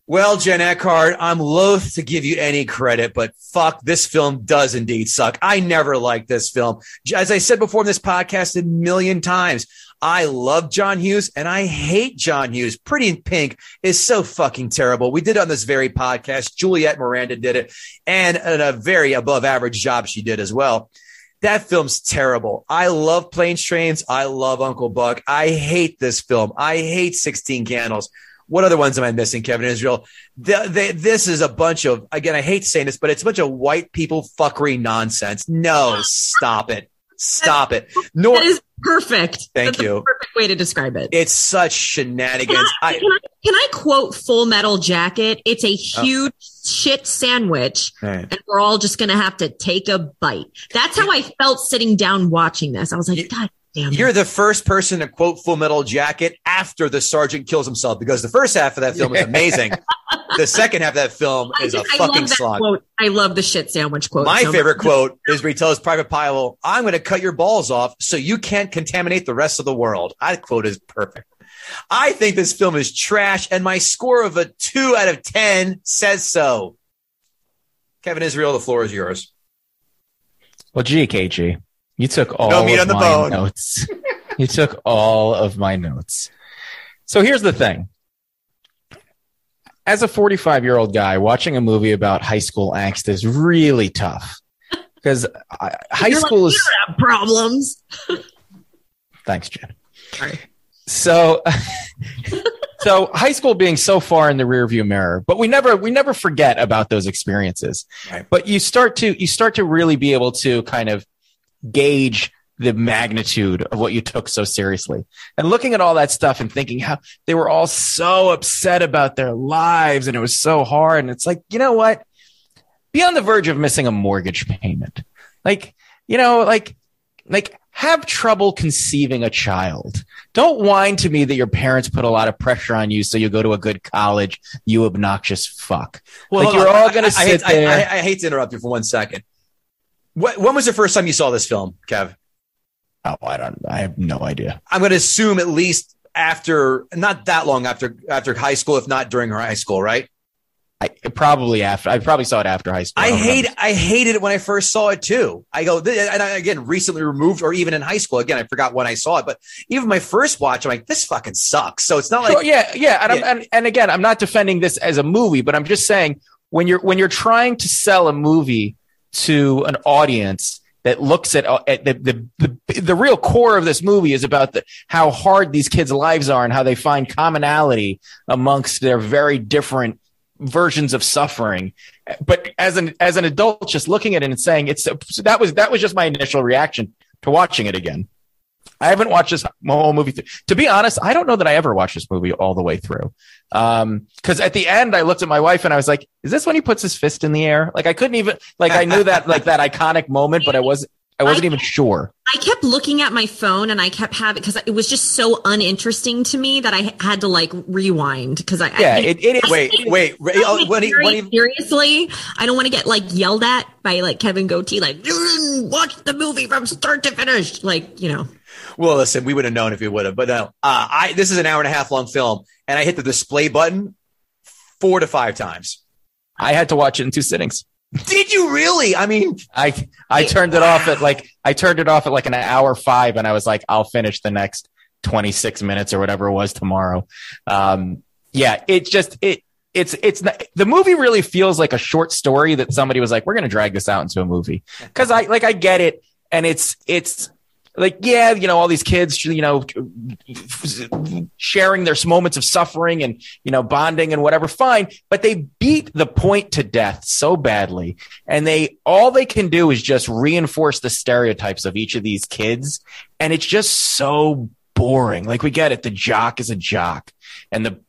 Well, Jen Eckhart, I'm loath to give you any credit, but fuck, this film does indeed suck. I never liked this film. As I said before in this podcast a million times, I love John Hughes and I hate John Hughes. Pretty in Pink is so fucking terrible. We did on this very podcast. Juliet Miranda did it and a very above average job she did as well. That film's terrible. I love Planes, Trains. I love Uncle Buck. I hate this film. I hate 16 Candles. What other ones am I missing, Kevin Israel? The, this is a bunch of, again, I hate saying this, but it's a bunch of white people fuckery nonsense. No, stop it. Stop it. Nor, That is perfect. Thank That's you. Perfect way to describe it. it's such shenanigans. Can I, I, can, I, can I quote Full Metal Jacket? It's a oh. huge shit sandwich, Right. and we're all just going to have to take a bite. That's how I felt sitting down watching this. I was like, You- God damn. You're the first person to quote Full Metal Jacket after the sergeant kills himself because the first half of that film is [LAUGHS] amazing. the second half of that film I, is a just- I fucking love slog. quote. I love the shit sandwich quote. My so much. favorite quote is where he tells Private Pyle, I'm going to cut your balls off so you can't contaminate the rest of the world. That quote is perfect. I think this film is trash, and my score of a two out of 10 says so. Kevin Israel, the floor is yours. Well, gee, KG, you took all No meat of on the my bone. notes. you took all of my notes. So here's the thing. As a 45 year old guy, watching a movie about high school angst is really tough because high You're like, school is. "You have problems. [LAUGHS] Thanks, Jen. Sorry. So, [LAUGHS] so high school being so far in the rearview mirror, but we never we never forget about those experiences. Right. But you start to you start to really be able to kind of gauge the magnitude of what you took so seriously. And looking at all that stuff and thinking how they were all so upset about their lives and it was so hard. And it's like, you know what? Be on the verge of missing a mortgage payment. Like, you know, like, like have trouble conceiving a child. Don't whine to me that your parents put a lot of pressure on you so you go to a good college, you obnoxious fuck. like you're on. all going to sit hate- I- there. I, I hate to interrupt you for one second. What, when was the first time you saw this film, Kev? oh, I don't, I have no idea. I'm going to assume at least after, not that long after after high school, if not during high school, right? I probably after, I probably saw it after high school. I don't hate remember. I hated it when I first saw it too. I go and I, again recently removed or even in high school again I forgot when I saw it, but even my first watch I'm like this fucking sucks. So it's not like Sure, yeah, yeah, and, Yeah. And and again, I'm not defending this as a movie, but I'm just saying when you're when you're trying to sell a movie to an audience that looks at, uh, at the, the the the real core of this movie is about the, how hard these kids' lives are and how they find commonality amongst their very different versions of suffering. But as an as an adult, just looking at it and saying it's that was that was just my initial reaction to watching it again. I haven't watched this whole movie. Th- to be honest, I don't know that I ever watched this movie all the way through. Um, cause at the end I looked at my wife and I was like, is this when he puts his fist in the air? Like I couldn't even, like I knew that, like that iconic moment, but I was, I wasn't even sure. I kept looking at my phone and I kept having because it was just so uninteresting to me that I had to like rewind because I Yeah, I, it, it is. wait wait I don't oh, when he, when he, seriously, I don't want to get like yelled at by like Kevin Goatee, like you didn't watch the movie from start to finish, like you know. well listen we would have known if we would have but no uh, I this is an hour and a half long film and I hit the display button four to five times. I had to watch it in two sittings. Did you really? I mean, I, I turned it off at like, I turned it off at like an hour five and I was like, I'll finish the next 26 minutes or whatever it was tomorrow. Um, yeah, it just, it, it's, it's not, the movie really feels like a short story that somebody was like, we're to drag this out into a movie. Cause I, like, I get it. And it's, it's like, yeah, you know, all these kids, you know, sharing their moments of suffering and, you know, bonding and whatever, fine. But they beat the point to death so badly. And they, all they can do is just reinforce the stereotypes of each of these kids. And it's just so boring. Like we get it. The jock is a jock and the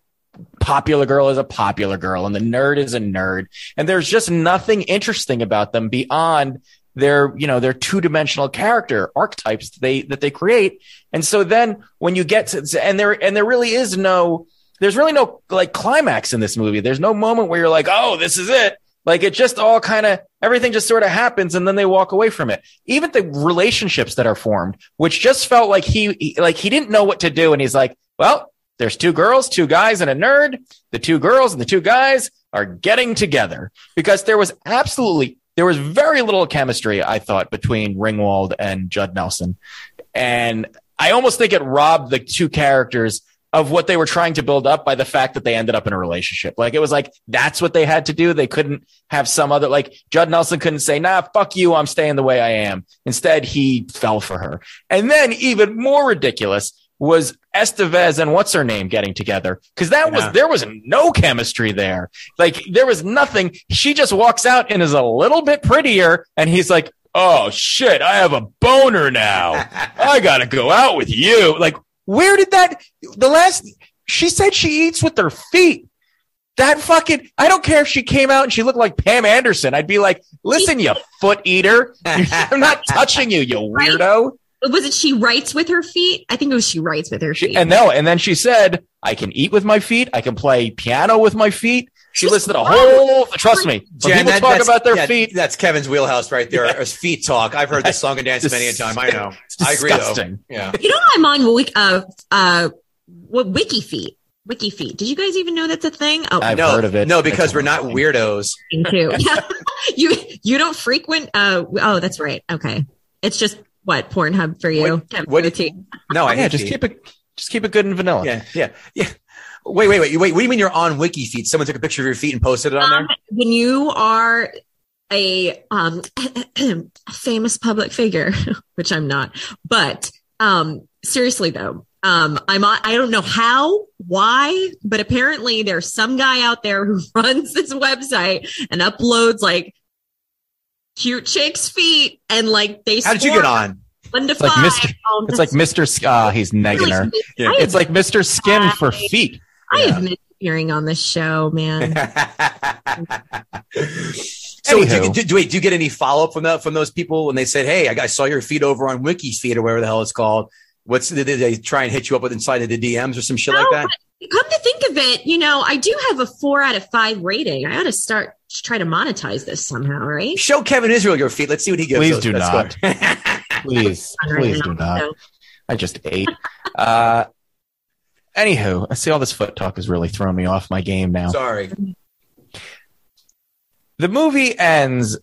popular girl is a popular girl and the nerd is a nerd. And there's just nothing interesting about them beyond their, you know, their two dimensional character archetypes that they, that they create. And so then when you get to, and there, and there really is no, there's really no like climax in this movie. There's no moment where you're like, oh, this is it. Like it just all kind of everything just sort of happens and then they walk away from it. Even the relationships that are formed, which just felt like he, he like he didn't know what to do and he's like, well, There's two girls, two guys, and a nerd. The two girls and the two guys are getting together because there was absolutely there was very little chemistry, I thought, between Ringwald and Judd Nelson. And I almost think it robbed the two characters of what they were trying to build up by the fact that they ended up in a relationship. Like it was like that's what they had to do. They couldn't have some other like Judd Nelson couldn't say, "Nah, fuck you, I'm staying the way I am." Instead, he fell for her. And then even more ridiculous was Estevez and what's her name getting together because that Yeah. was there was no chemistry there. Like there was nothing. She just walks out and is a little bit prettier, and he's like, "Oh shit, I have a boner now. [LAUGHS] I gotta go out with you." Like, where did that? The last she said she eats with her feet. That fucking I don't care if she came out and she looked like Pam Anderson. I'd be like, "Listen, you [LAUGHS] foot eater, [LAUGHS] I'm not touching you, you weirdo." Was it she writes with her feet? I think it was she writes with her feet. She, and no, and then she said, "I can eat with my feet. I can play piano with my feet." She She's listed a whole. Trust me, when Jen, people that- talk about their yeah, feet, That's Kevin's wheelhouse right there. Yeah. Feet talk. I've heard this song and dance many a time. I know. It's I agree though. disgusting. Yeah. you know, I'm on uh, uh, what Wiki Feet. Wiki Feet. Did you guys even know that's a thing? Oh, I've no, heard of it. No, because It's we're not horrifying. weirdos. thing too. Yeah. [LAUGHS] [LAUGHS] you you don't frequent. Uh, oh, that's right. Okay, it's just what Pornhub for you. What- Kevin what- Goatee. No, I yeah, just feet. keep it, just keep it good and vanilla. Yeah, yeah, yeah. Wait, wait, wait, wait. What do you mean you're on Wiki Feet? Someone took a picture of your feet and posted it on Um, there? when you are a um, [CLEARS THROAT] famous public figure, [LAUGHS] which I'm not, but um, seriously though, um, I'm on, I don't know how, why, but apparently there's some guy out there who [LAUGHS] runs this website and uploads like cute chicks' feet and like they. How did you get on? One to It's like five. Mr. Um, It's like Mr. Sk- ah, he's negging her. Yeah. It's like Mr. Skin for feet. I have been appearing on this show, man. [LAUGHS] so, do, do, do, wait, do you get any follow up from that from those people when they said, "Hey, I, I saw your feed over on Wiki's feed or whatever the hell it's called"? What's did they try and hit you up with inside of the DMs or some shit like that? Come to think of it, you know, I do have a four out of five rating. I ought to start to try to monetize this somehow, right? Show Kevin Israel your feet. Let's see what he gives. Please us. do Let's not. [LAUGHS] Please, [LAUGHS] please do not. so. I just ate. Uh, anywho, I see all this foot talk is really throwing me off my game now. Sorry. the movie ends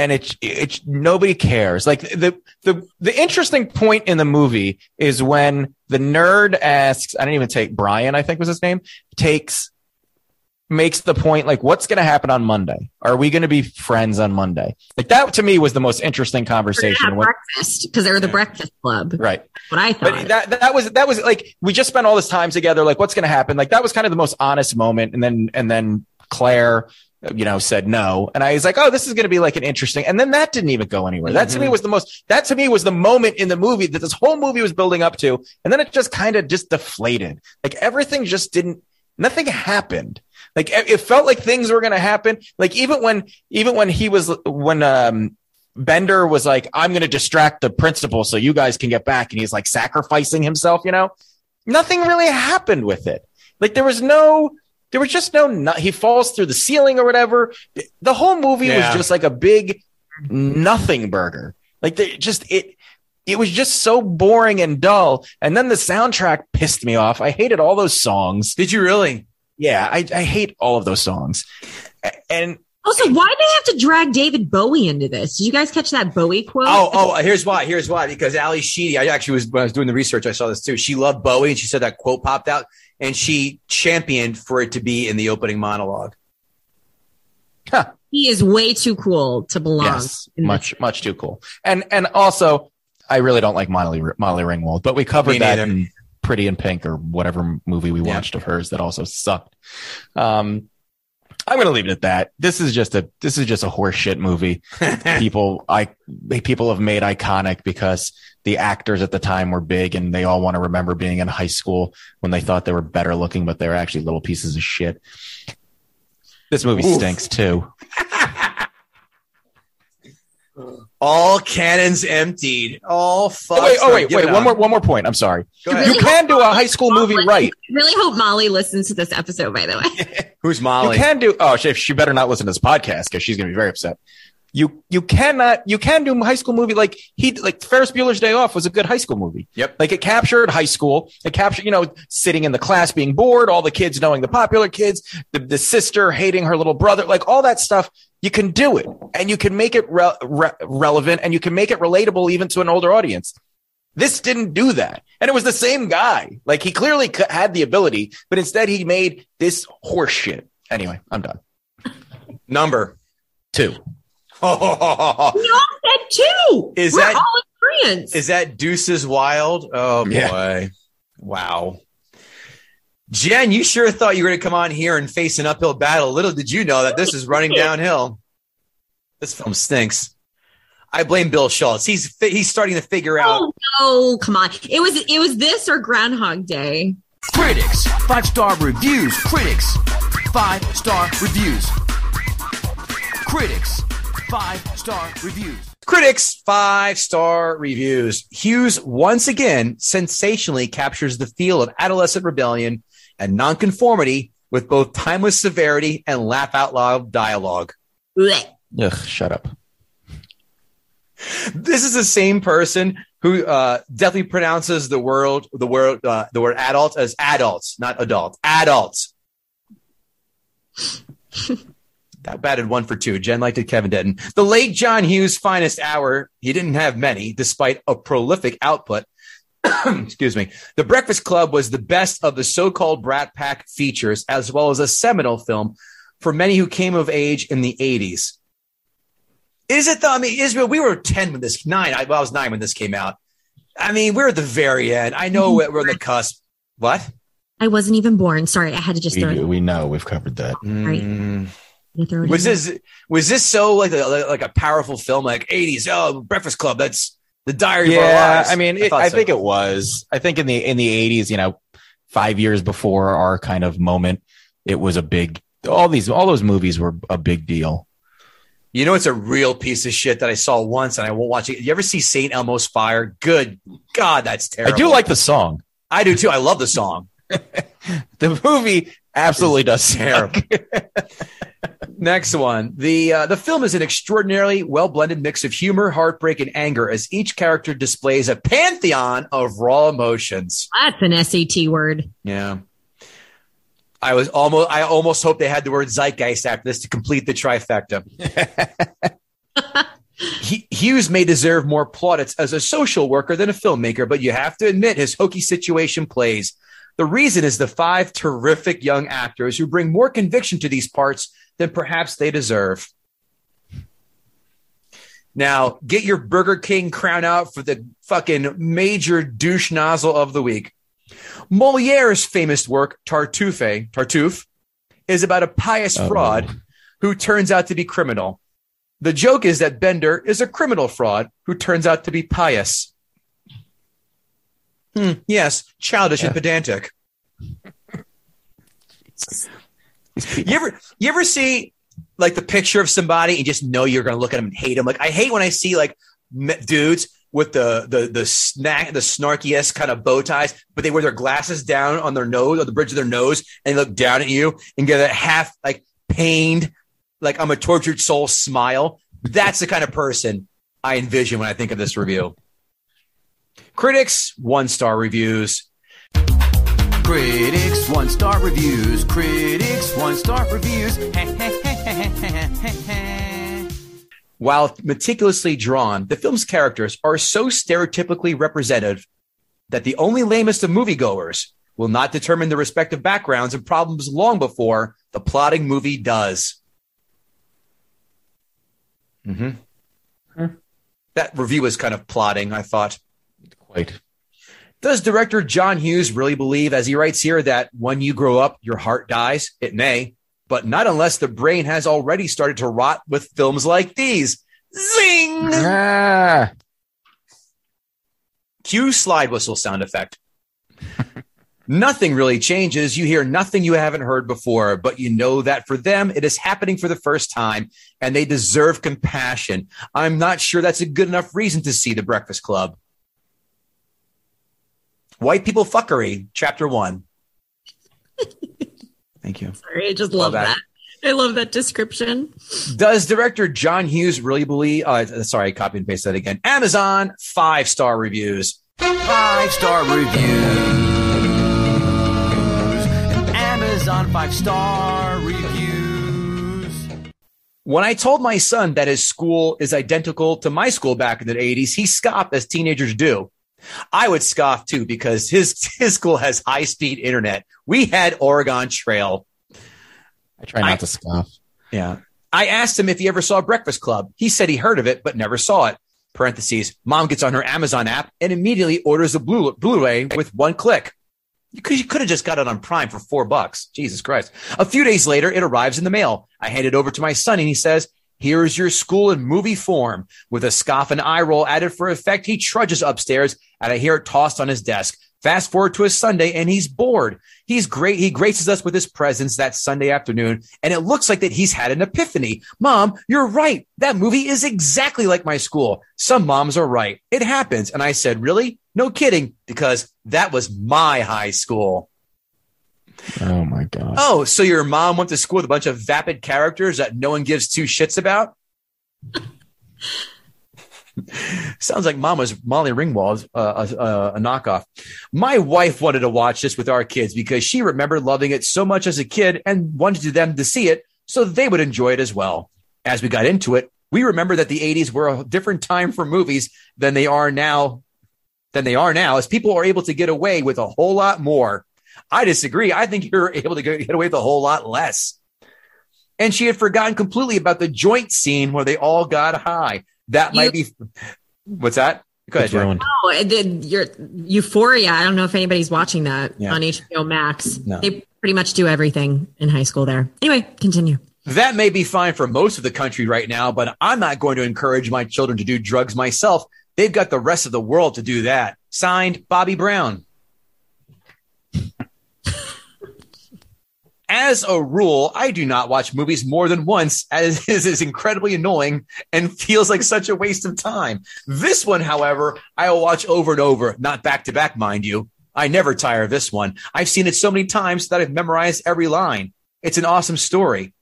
and it, it nobody cares like the the the interesting point in the movie is when the nerd asks i didn't even take brian i think was his name takes makes the point like what's going to happen on monday are we going to be friends on monday like that to me was the most interesting conversation What- breakfast because they're the Breakfast Club. right What I thought. but that that was that was like we just spent all this time together. Like, what's going to happen? Like that was kind of the most honest moment. And then and then Claire, you know, said no, and I was like, oh, this is going to be like an interesting. And then that didn't even go anywhere. That to me mm-hmm. was the most. That to me was the moment in the movie that this whole movie was building up to, and then it just kind of just deflated. Like everything just didn't. Nothing happened. Like it felt like things were going to happen. Like even when even when he was when um Bender was like, I'm going to distract the principal so you guys can get back. And he's like sacrificing himself, you know? Nothing really happened with it. Like there was no, there was just no, no he falls through the ceiling or whatever. The whole movie Yeah. was just like a big nothing burger. Like they just, it, it was just so boring and dull. And then the soundtrack pissed me off. I hated all those songs. Did you really? Yeah, I, I hate all of those songs. And also, why they have to drag David Bowie into this? Did you guys catch that Bowie quote? Oh, oh, here's why. Here's why. Because Ally Sheedy, I actually was when I was doing the research, I saw this too. She loved Bowie, and she said that quote popped out, and she championed for it to be in the opening monologue. He is way too cool to belong. Yes, in this. much much too cool. And and also, I really don't like Molly Molly Ringwald, but we covered that in Pretty in Pink or whatever movie we Yeah. watched of hers that also sucked. Um, I'm going to leave it at that. This is just a this is just a horseshit movie. [LAUGHS] people I people have made iconic because the actors at the time were big and they all want to remember being in high school when they thought they were better looking, but they were actually little pieces of shit. This movie Oof. stinks too. [LAUGHS] All cannons emptied. All oh, fucks. Oh, wait, oh wait, wait. it One up. more, one more point. I'm sorry. Go ahead. You can do a high school movie right. Really hope Molly listens to this episode, by the way. [LAUGHS] Who's Molly? You can do. Oh, she, she better not listen to this podcast because she's going to be very upset. You you cannot you can do a high school movie like he like Ferris Bueller's Day Off was a good high school movie. Yep. Like it captured high school. It captured you know sitting in the class being bored, all the kids knowing the popular kids, the, the sister hating her little brother, like all that stuff. You can do it, and you can make it re- re- relevant, and you can make it relatable even to an older audience. This didn't do that, and it was the same guy. Like he clearly c- had the ability, but instead he made this horse shit. Anyway, I'm done. [LAUGHS] Number. Two. We all said two. Is We're that- all in agreement. Is that Deuces Wild? Oh boy. Yeah. Wow. Jen, you sure thought you were going to come on here and face an uphill battle. Little did you know that this is running downhill. This film stinks. I blame Bill Schultz. He's he's starting to figure oh, out. Oh no, come on. It was it was this or Groundhog Day. Critics, five star reviews. Critics, five star reviews. Critics, five star reviews. Critics five star reviews. Hughes once again sensationally captures the feel of adolescent rebellion and nonconformity with both timeless severity and laugh out loud dialogue. Ugh, shut up. This is the same person who uh, definitely pronounces the word the word uh, the word adult as adults, not adult. Adults. [LAUGHS] that batted one for two. Jen liked it. Kevin didn't. The late John Hughes' finest hour. He didn't have many, despite a prolific output. [COUGHS] Excuse me. The Breakfast Club was the best of the so-called Brat Pack features, as well as a seminal film for many who came of age in the 80s. Is it though? I mean, Israel, we were 10 when this, nine, I, well, I was nine when this came out. I mean, we're at the very end. I know we're we're on the cusp. What? I wasn't even born. Sorry, I had to just We, throw do, it. we know we've covered that. Mm. you throw it Was in this was this so like a, like a powerful film like 80s? Oh, Breakfast Club. That's the diary Yeah, lives. I mean, it, thought I so. think it was. I think in the in the eighties, you know, five years before our kind of moment, it was a big. All these, all those movies were a big deal. You know, it's a real piece of shit that I saw once and I won't watch it. You ever see St. Elmo's Fire? Good God, that's terrible. I do like the song. I do too. I love the song. [LAUGHS] The movie absolutely does [LAUGHS] suck. [LAUGHS] Next one. The uh, the film is an extraordinarily well blended mix of humor, heartbreak, and anger as each character displays a pantheon of raw emotions. That's an SAT word. Yeah. I was almost I almost hope they had the word zeitgeist after this to complete the trifecta. [LAUGHS] [LAUGHS] he, Hughes may deserve more plaudits as a social worker than a filmmaker, but you have to admit his hokey situation plays. The reason is the five terrific young actors who bring more conviction to these parts than perhaps they deserve. Now, get your Burger King crown out for the fucking major douche nozzle of the week. Moliere's famous work, Tartuffe, Tartuffe, is about a pious Oh. fraud who turns out to be criminal. The joke is that Bender is a criminal fraud who turns out to be pious. Hmm, yes, childish and pedantic. [LAUGHS] You ever you ever see like the picture of somebody and just know you're going to look at them and hate them? Like I hate when I see like dudes with the the the snack the snarkiest kind of bow ties, but they wear their glasses down on their nose or the bridge of their nose and look down at you and get that half like pained, like I'm a tortured soul smile. That's the kind of person I envision when I think of this review. Critics, one star reviews. Critics, one star reviews. Critics, one star reviews. [LAUGHS] While meticulously drawn, the film's characters are so stereotypically representative that the only lamest of moviegoers will not determine the respective backgrounds and problems long before the plotting movie does. hmm That review was kind of plotting, I thought. Quite. Does director John Hughes really believe, as he writes here, that when you grow up, your heart dies? It may, but not unless the brain has already started to rot with films like these. Zing! Ah, Cue slide whistle sound effect. [LAUGHS] nothing really changes. You hear nothing you haven't heard before, but you know that for them, it is happening for the first time and they deserve compassion. I'm not sure that's a good enough reason to see The Breakfast Club. White People Fuckery, Chapter One. [LAUGHS] Thank you. Sorry, I just love that. that. I love that description. Does director John Hughes really believe? Uh, sorry, I copied and paste that again. Amazon five star reviews. Five star reviews. Amazon five star reviews. When I told my son that his school is identical to my school back in the 80s, he scoffed as teenagers do. I would scoff too because his his school has high speed internet. We had Oregon Trail. I try not I- to scoff. Yeah. I asked him if he ever saw Breakfast Club. He said he heard of it, but never saw it. Parentheses. Mom gets on her Amazon app and immediately orders a Blu- Blu-ray with one click. You could, you could have just got it on Prime for four bucks. Jesus Christ. A few days later, it arrives in the mail. I hand it over to my son and he says, here is your school in movie form. With a scoff and eye roll added for effect, he trudges upstairs and I hear it tossed on his desk. Fast forward to a Sunday and he's bored. He's great. He graces us with his presence that Sunday afternoon and it looks like that he's had an epiphany. Mom, you're right. That movie is exactly like my school. Some moms are right. It happens. And I said, really? No kidding, because that was my high school. Oh my god. Oh, so your mom went to school with a bunch of vapid characters that no one gives two shits about? [LAUGHS] [LAUGHS] Sounds like mom was Molly Ringwald's uh, a, a, a knockoff. My wife wanted to watch this with our kids because she remembered loving it so much as a kid and wanted them to see it so they would enjoy it as well. As we got into it, we remember that the 80s were a different time for movies than they are now than they are now as people are able to get away with a whole lot more. I disagree. I think you're able to get away with a whole lot less. And she had forgotten completely about the joint scene where they all got high. That might be what's that? Go ahead, It's ruined. Oh, and then your Euphoria. I don't know if anybody's watching that Yeah. on HBO Max. No. They pretty much do everything in high school there. Anyway, continue. That may be fine for most of the country right now, but I'm not going to encourage my children to do drugs myself. They've got the rest of the world to do that. Signed, Bobby Brown. [LAUGHS] As a rule, I do not watch movies more than once, as [LAUGHS] it is incredibly annoying and feels like such a waste of time. This one, however, I will watch over and over, not back to back, mind you. I never tire of this one. I've seen it so many times that I've memorized every line. It's an awesome story.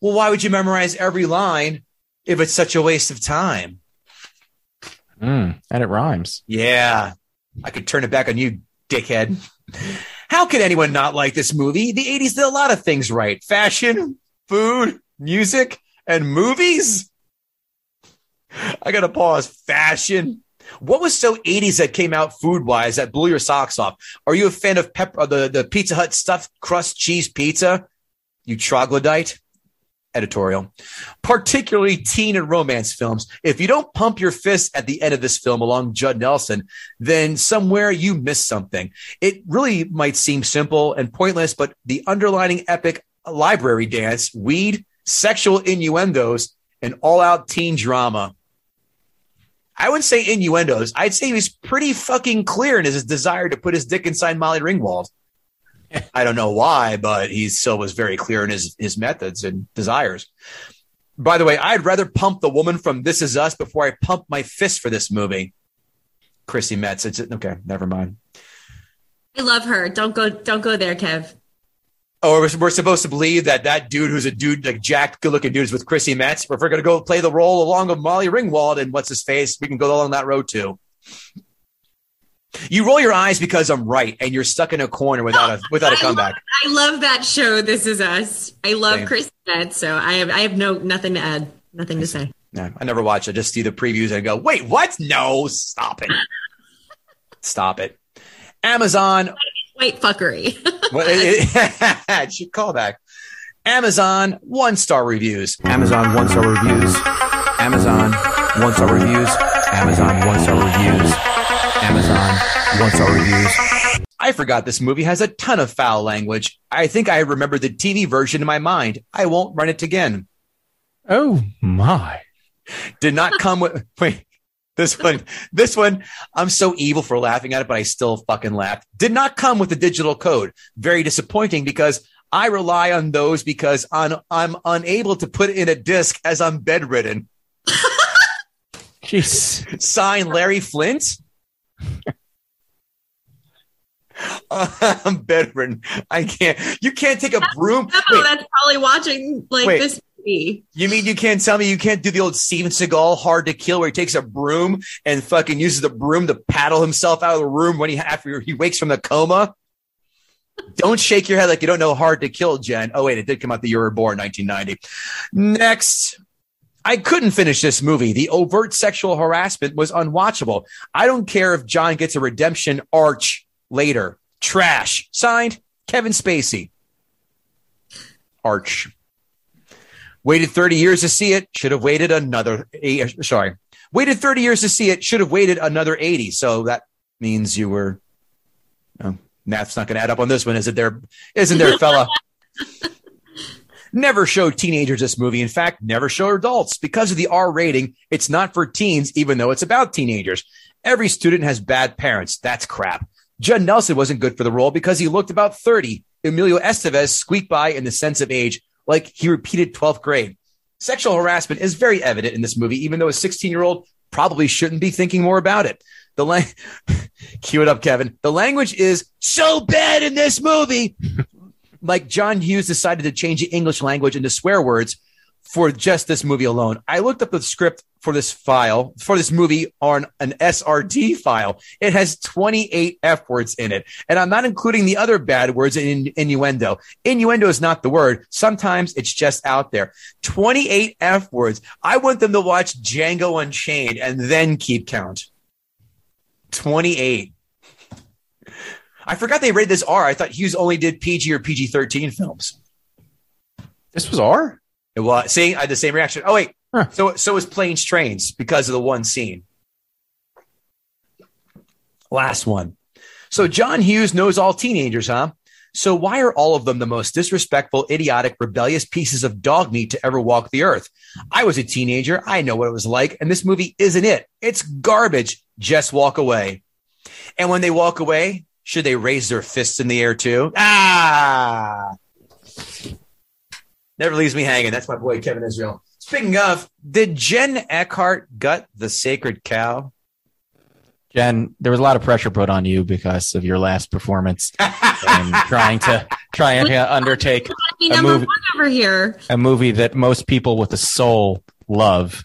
Well, why would you memorize every line if it's such a waste of time? Mm, and it rhymes. Yeah, I could turn it back on you, dickhead. How could anyone not like this movie? The 80s did a lot of things right fashion, food, music, and movies. I got to pause. Fashion. What was so 80s that came out food wise that blew your socks off? Are you a fan of pep- uh, the, the Pizza Hut stuffed crust cheese pizza? You troglodyte? Editorial. Particularly teen and romance films. If you don't pump your fist at the end of this film along Judd Nelson, then somewhere you missed something. It really might seem simple and pointless, but the underlining epic library dance, weed, sexual innuendos, and all out teen drama. I wouldn't say innuendos. I'd say he was pretty fucking clear in his desire to put his dick inside Molly Ringwald. [LAUGHS] I don't know why, but he still was very clear in his, his methods and desires. By the way, I'd rather pump the woman from This Is Us before I pump my fist for this movie. Chrissy Metz. It's okay. Never mind. I love her. Don't go. Don't go there, Kev. Oh, we're, we're supposed to believe that that dude who's a dude, like Jack, good looking dude is with Chrissy Metz. If we're going to go play the role along with Molly Ringwald and what's his face, we can go along that road too. You roll your eyes because I'm right, and you're stuck in a corner without a without a I comeback. Love, I love that show. This is us. I love Same. Chrissy Metz, so I have I have no nothing to add. Nothing to say. Yeah, I never watch. I just see the previews and go, wait, what? No, stop it. [LAUGHS] stop it. Amazon. White fuckery. [LAUGHS] What, it, [LAUGHS] should call back. Amazon one star reviews. Amazon one star reviews. Amazon one star reviews. Amazon one star reviews. Amazon one star reviews. I forgot this movie has a ton of foul language. I think I remember the TV version in my mind. I won't run it again. Oh my. Did not come with, [LAUGHS] wait, this one, this one, I'm so evil for laughing at it, but I still fucking laughed. Did not come with the digital code. Very disappointing because I rely on those because I'm, I'm unable to put in a disc as I'm bedridden. [LAUGHS] Jeez. Sign Larry Flynt. Um, I'm bedridden. I can't. You can't take a broom. No, that's probably watching like Wait. this movie. you mean you can't tell me you can't do the old Steven Seagal hard to kill where he takes a broom and fucking uses the broom to paddle himself out of the room when he after he wakes from the coma? Don't shake your head like you don't know hard to kill, Jen. Oh wait, it did come out the year we were born, 1990. Next. I couldn't finish this movie. The overt sexual harassment was unwatchable. I don't care if John gets a redemption arch later. Trash. Signed, Kevin Spacey. Arch. Waited 30 years to see it. Should have waited another. Sorry. Waited 30 years to see it. Should have waited another 80. So that means you were. Oh, math's not going to add up on this one, is it there? Isn't there, fella? [LAUGHS] never showed teenagers this movie. In fact, never showed adults because of the R rating. It's not for teens, even though it's about teenagers. Every student has bad parents. That's crap. Judd Nelson wasn't good for the role because he looked about 30. Emilio Estevez squeaked by in the sense of age, like he repeated 12th grade. Sexual harassment is very evident in this movie, even though a 16 year old probably shouldn't be thinking more about it. The lang- [LAUGHS] cue it up, Kevin. The language is so bad in this movie. Like John Hughes decided to change the English language into swear words for just this movie alone. I looked up the script for this file, for this movie on an SRT file. It has 28 F words in it. And I'm not including the other bad words in innuendo. Innuendo is not the word. Sometimes it's just out there. 28 F words. I want them to watch Django Unchained and then keep count. 28. I forgot they rated this R. I thought Hughes only did PG or PG 13 films. This was R. It was. See, I had the same reaction. Oh, wait. Huh. So, so was Planes Trains because of the one scene. Last one. So John Hughes knows all teenagers, huh? So why are all of them the most disrespectful, idiotic, rebellious pieces of dog meat to ever walk the earth? I was a teenager. I know what it was like. And this movie isn't it. It's garbage. Just walk away. And when they walk away, should they raise their fists in the air too? Ah, never leaves me hanging. That's my boy, Kevin Israel. Speaking of, did Jen Eckhart gut the sacred cow? Jen, there was a lot of pressure put on you because of your last performance [LAUGHS] and trying to try and undertake A movie- one over here. a movie that most people with a soul love,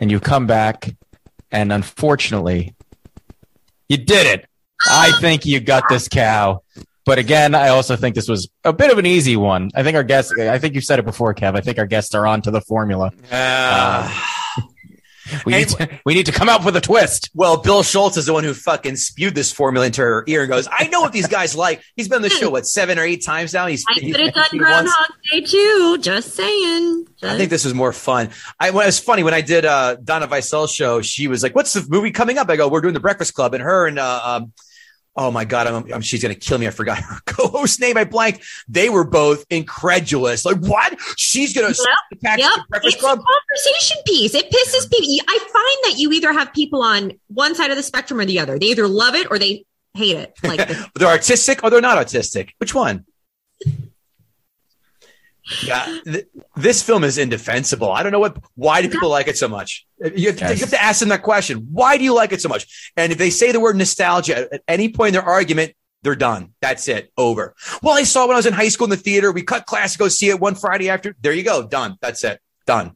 and you come back, and unfortunately, you did it. I think you got this cow. But again, I also think this was a bit of an easy one. I think our guests, I think you said it before, Kev. I think our guests are on to the formula. Ah. We need, to, we need to come up with a twist. well, Bill Schultz is the one who fucking spewed this formula into her ear and goes, I know what these guys like. He's been on the show, what, seven or eight times now? He's, I could have done he wants- Groundhog Day too. Just saying. I think this was more fun. I when it was funny when I did uh Donna Vicel's show, she was like, What's the movie coming up? I go, We're doing the Breakfast Club, and her and uh um Oh my god, I'm, I'm- she's gonna kill me. I forgot her [LAUGHS] co-host name. I blanked. They were both incredulous. Like, what? She's gonna attack Yep. Breakfast It's Club? a conversation piece. It pisses people. I find that you either have people on one side of the spectrum or the other. They either love it or they hate it. Like. [LAUGHS] They're artistic or they're not artistic. Which one? Yeah, th- this film is indefensible. I don't know what. Why do people like it so much? You have, to, you have to ask them that question. Why do you like it so much? And if they say the word nostalgia at- at any point in their argument, they're done. That's it. Over. Well, I saw when I was in high school in the theater. We cut class to go see it one Friday after. There you go. Done. That's it. Done.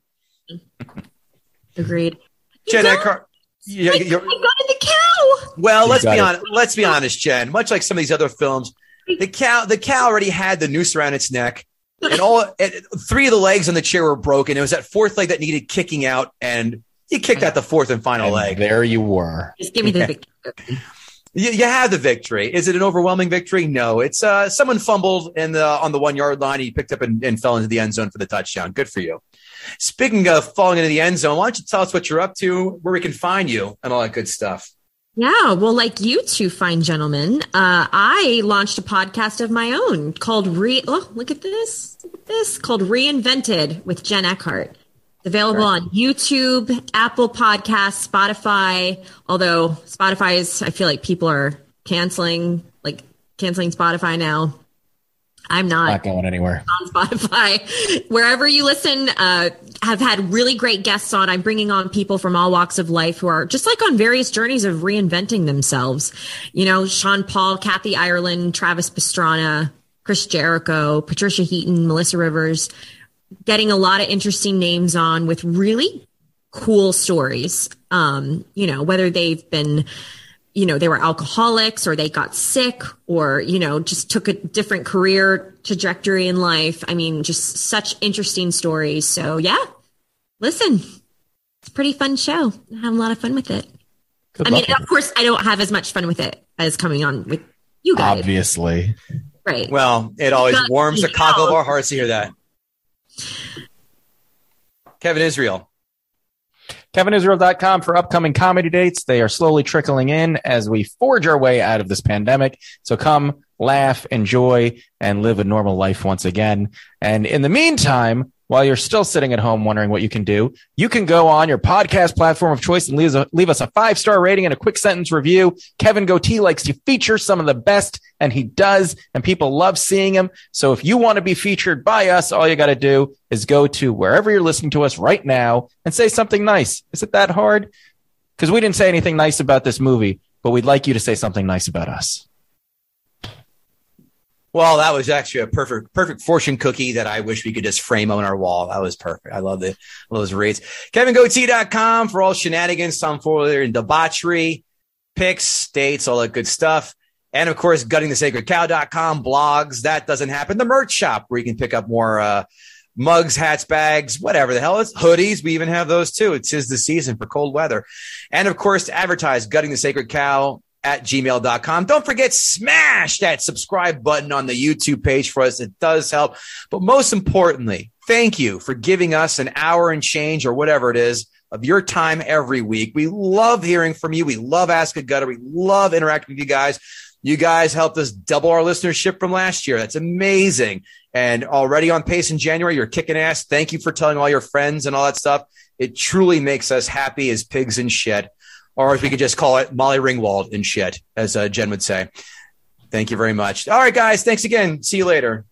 [LAUGHS] Agreed. You Jen got- Eckhart. Yeah, I you're, got in the cow. Well, You let's be honest. Let's be honest, Jen. Much like some of these other films, the cow, the cow already had the noose around its neck, and all and three of the legs on the chair were broken. It was that fourth leg that needed kicking out, and you kicked out the fourth and final And leg. there you were. Just give me the Yeah. victory. You, you have the victory. Is it an overwhelming victory? No. It's uh, someone fumbled in the on the one yard line. He picked up and, and fell into the end zone for the touchdown. Good for you. Speaking of falling into the end zone, why don't you tell us what you're up to, where we can find you, and all that good stuff. Yeah, well, like you two fine gentlemen, uh, I launched a podcast of my own called Re. Oh, look at this! Look at this called Reinvented with Jen Eckhart. It's available on YouTube, Apple Podcasts, Spotify. Although Spotify is, I feel like people are canceling, like canceling Spotify now. I'm not. Not going anywhere. [LAUGHS] on Spotify. Wherever you listen, uh, have had really great guests on. I'm bringing on people from all walks of life who are just like on various journeys of reinventing themselves. You know, Sean Paul, Kathy Ireland, Travis Pastrana, Chris Jericho, Patricia Heaton, Melissa Rivers, getting a lot of interesting names on with really cool stories. Um, you know, whether they've been you know, they were alcoholics or they got sick or, you know, just took a different career trajectory in life. I mean, just such interesting stories. So, yeah, listen, it's a pretty fun show. I have a lot of fun with it. Good I mean, of course, I don't have as much fun with it as coming on with you guys. Obviously. Right. Well, it always But, warms the you cockle of our hearts to hear that. Kevin Israel. KevinIsrael.com for upcoming comedy dates. They are slowly trickling in as we forge our way out of this pandemic. So come laugh, enjoy, and live a normal life once again. And in the meantime, while you're still sitting at home wondering what you can do, you can go on your podcast platform of choice and leave us a, five star rating and a quick sentence review. Kevin Goatee likes to feature some of the best, and he does, and people love seeing him. So if you want to be featured by us, all you got to do is go to wherever you're listening to us right now and say something nice. Is it that hard? Because we didn't say anything nice about this movie, but we'd like you to say something nice about us. Well, that was actually a perfect, perfect fortune cookie that I wish we could just frame on our wall. That was perfect. I love. Love those rates. KevinGoatee.com for all shenanigans, tomfoolery, and debauchery, picks, dates, all that good stuff. And of course, guttingthesacredcow.com blogs. That doesn't happen. The merch shop where you can pick up more, uh, mugs, hats, bags, whatever the hell it's hoodies. We even have those too. It's is the season for cold weather. And of course, to advertise gutting the sacred cow at gmail.com. Don't forget, smash that subscribe button on the YouTube page for us. It does help. But most importantly, thank you for giving us an hour and change or whatever it is of your time every week. We love hearing from you. We love Ask a Gutter. We love interacting with you guys. You guys helped us double our listenership from last year. That's amazing. And already on pace in January, you're kicking ass. Thank you for telling all your friends and all that stuff. It truly makes us happy as pigs in shit or if we could just call it Molly Ringwald and shit, as uh, Jen would say. Thank you very much. All right, guys. Thanks again. See you later.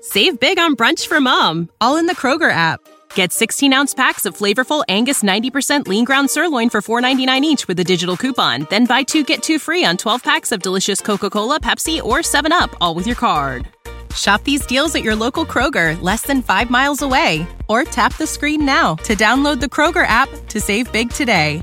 Save big on brunch for mom, all in the Kroger app. Get 16 ounce packs of flavorful Angus 90% lean ground sirloin for $4.99 each with a digital coupon. Then buy two get two free on 12 packs of delicious Coca Cola, Pepsi, or 7UP, all with your card. Shop these deals at your local Kroger, less than five miles away. Or tap the screen now to download the Kroger app to save big today.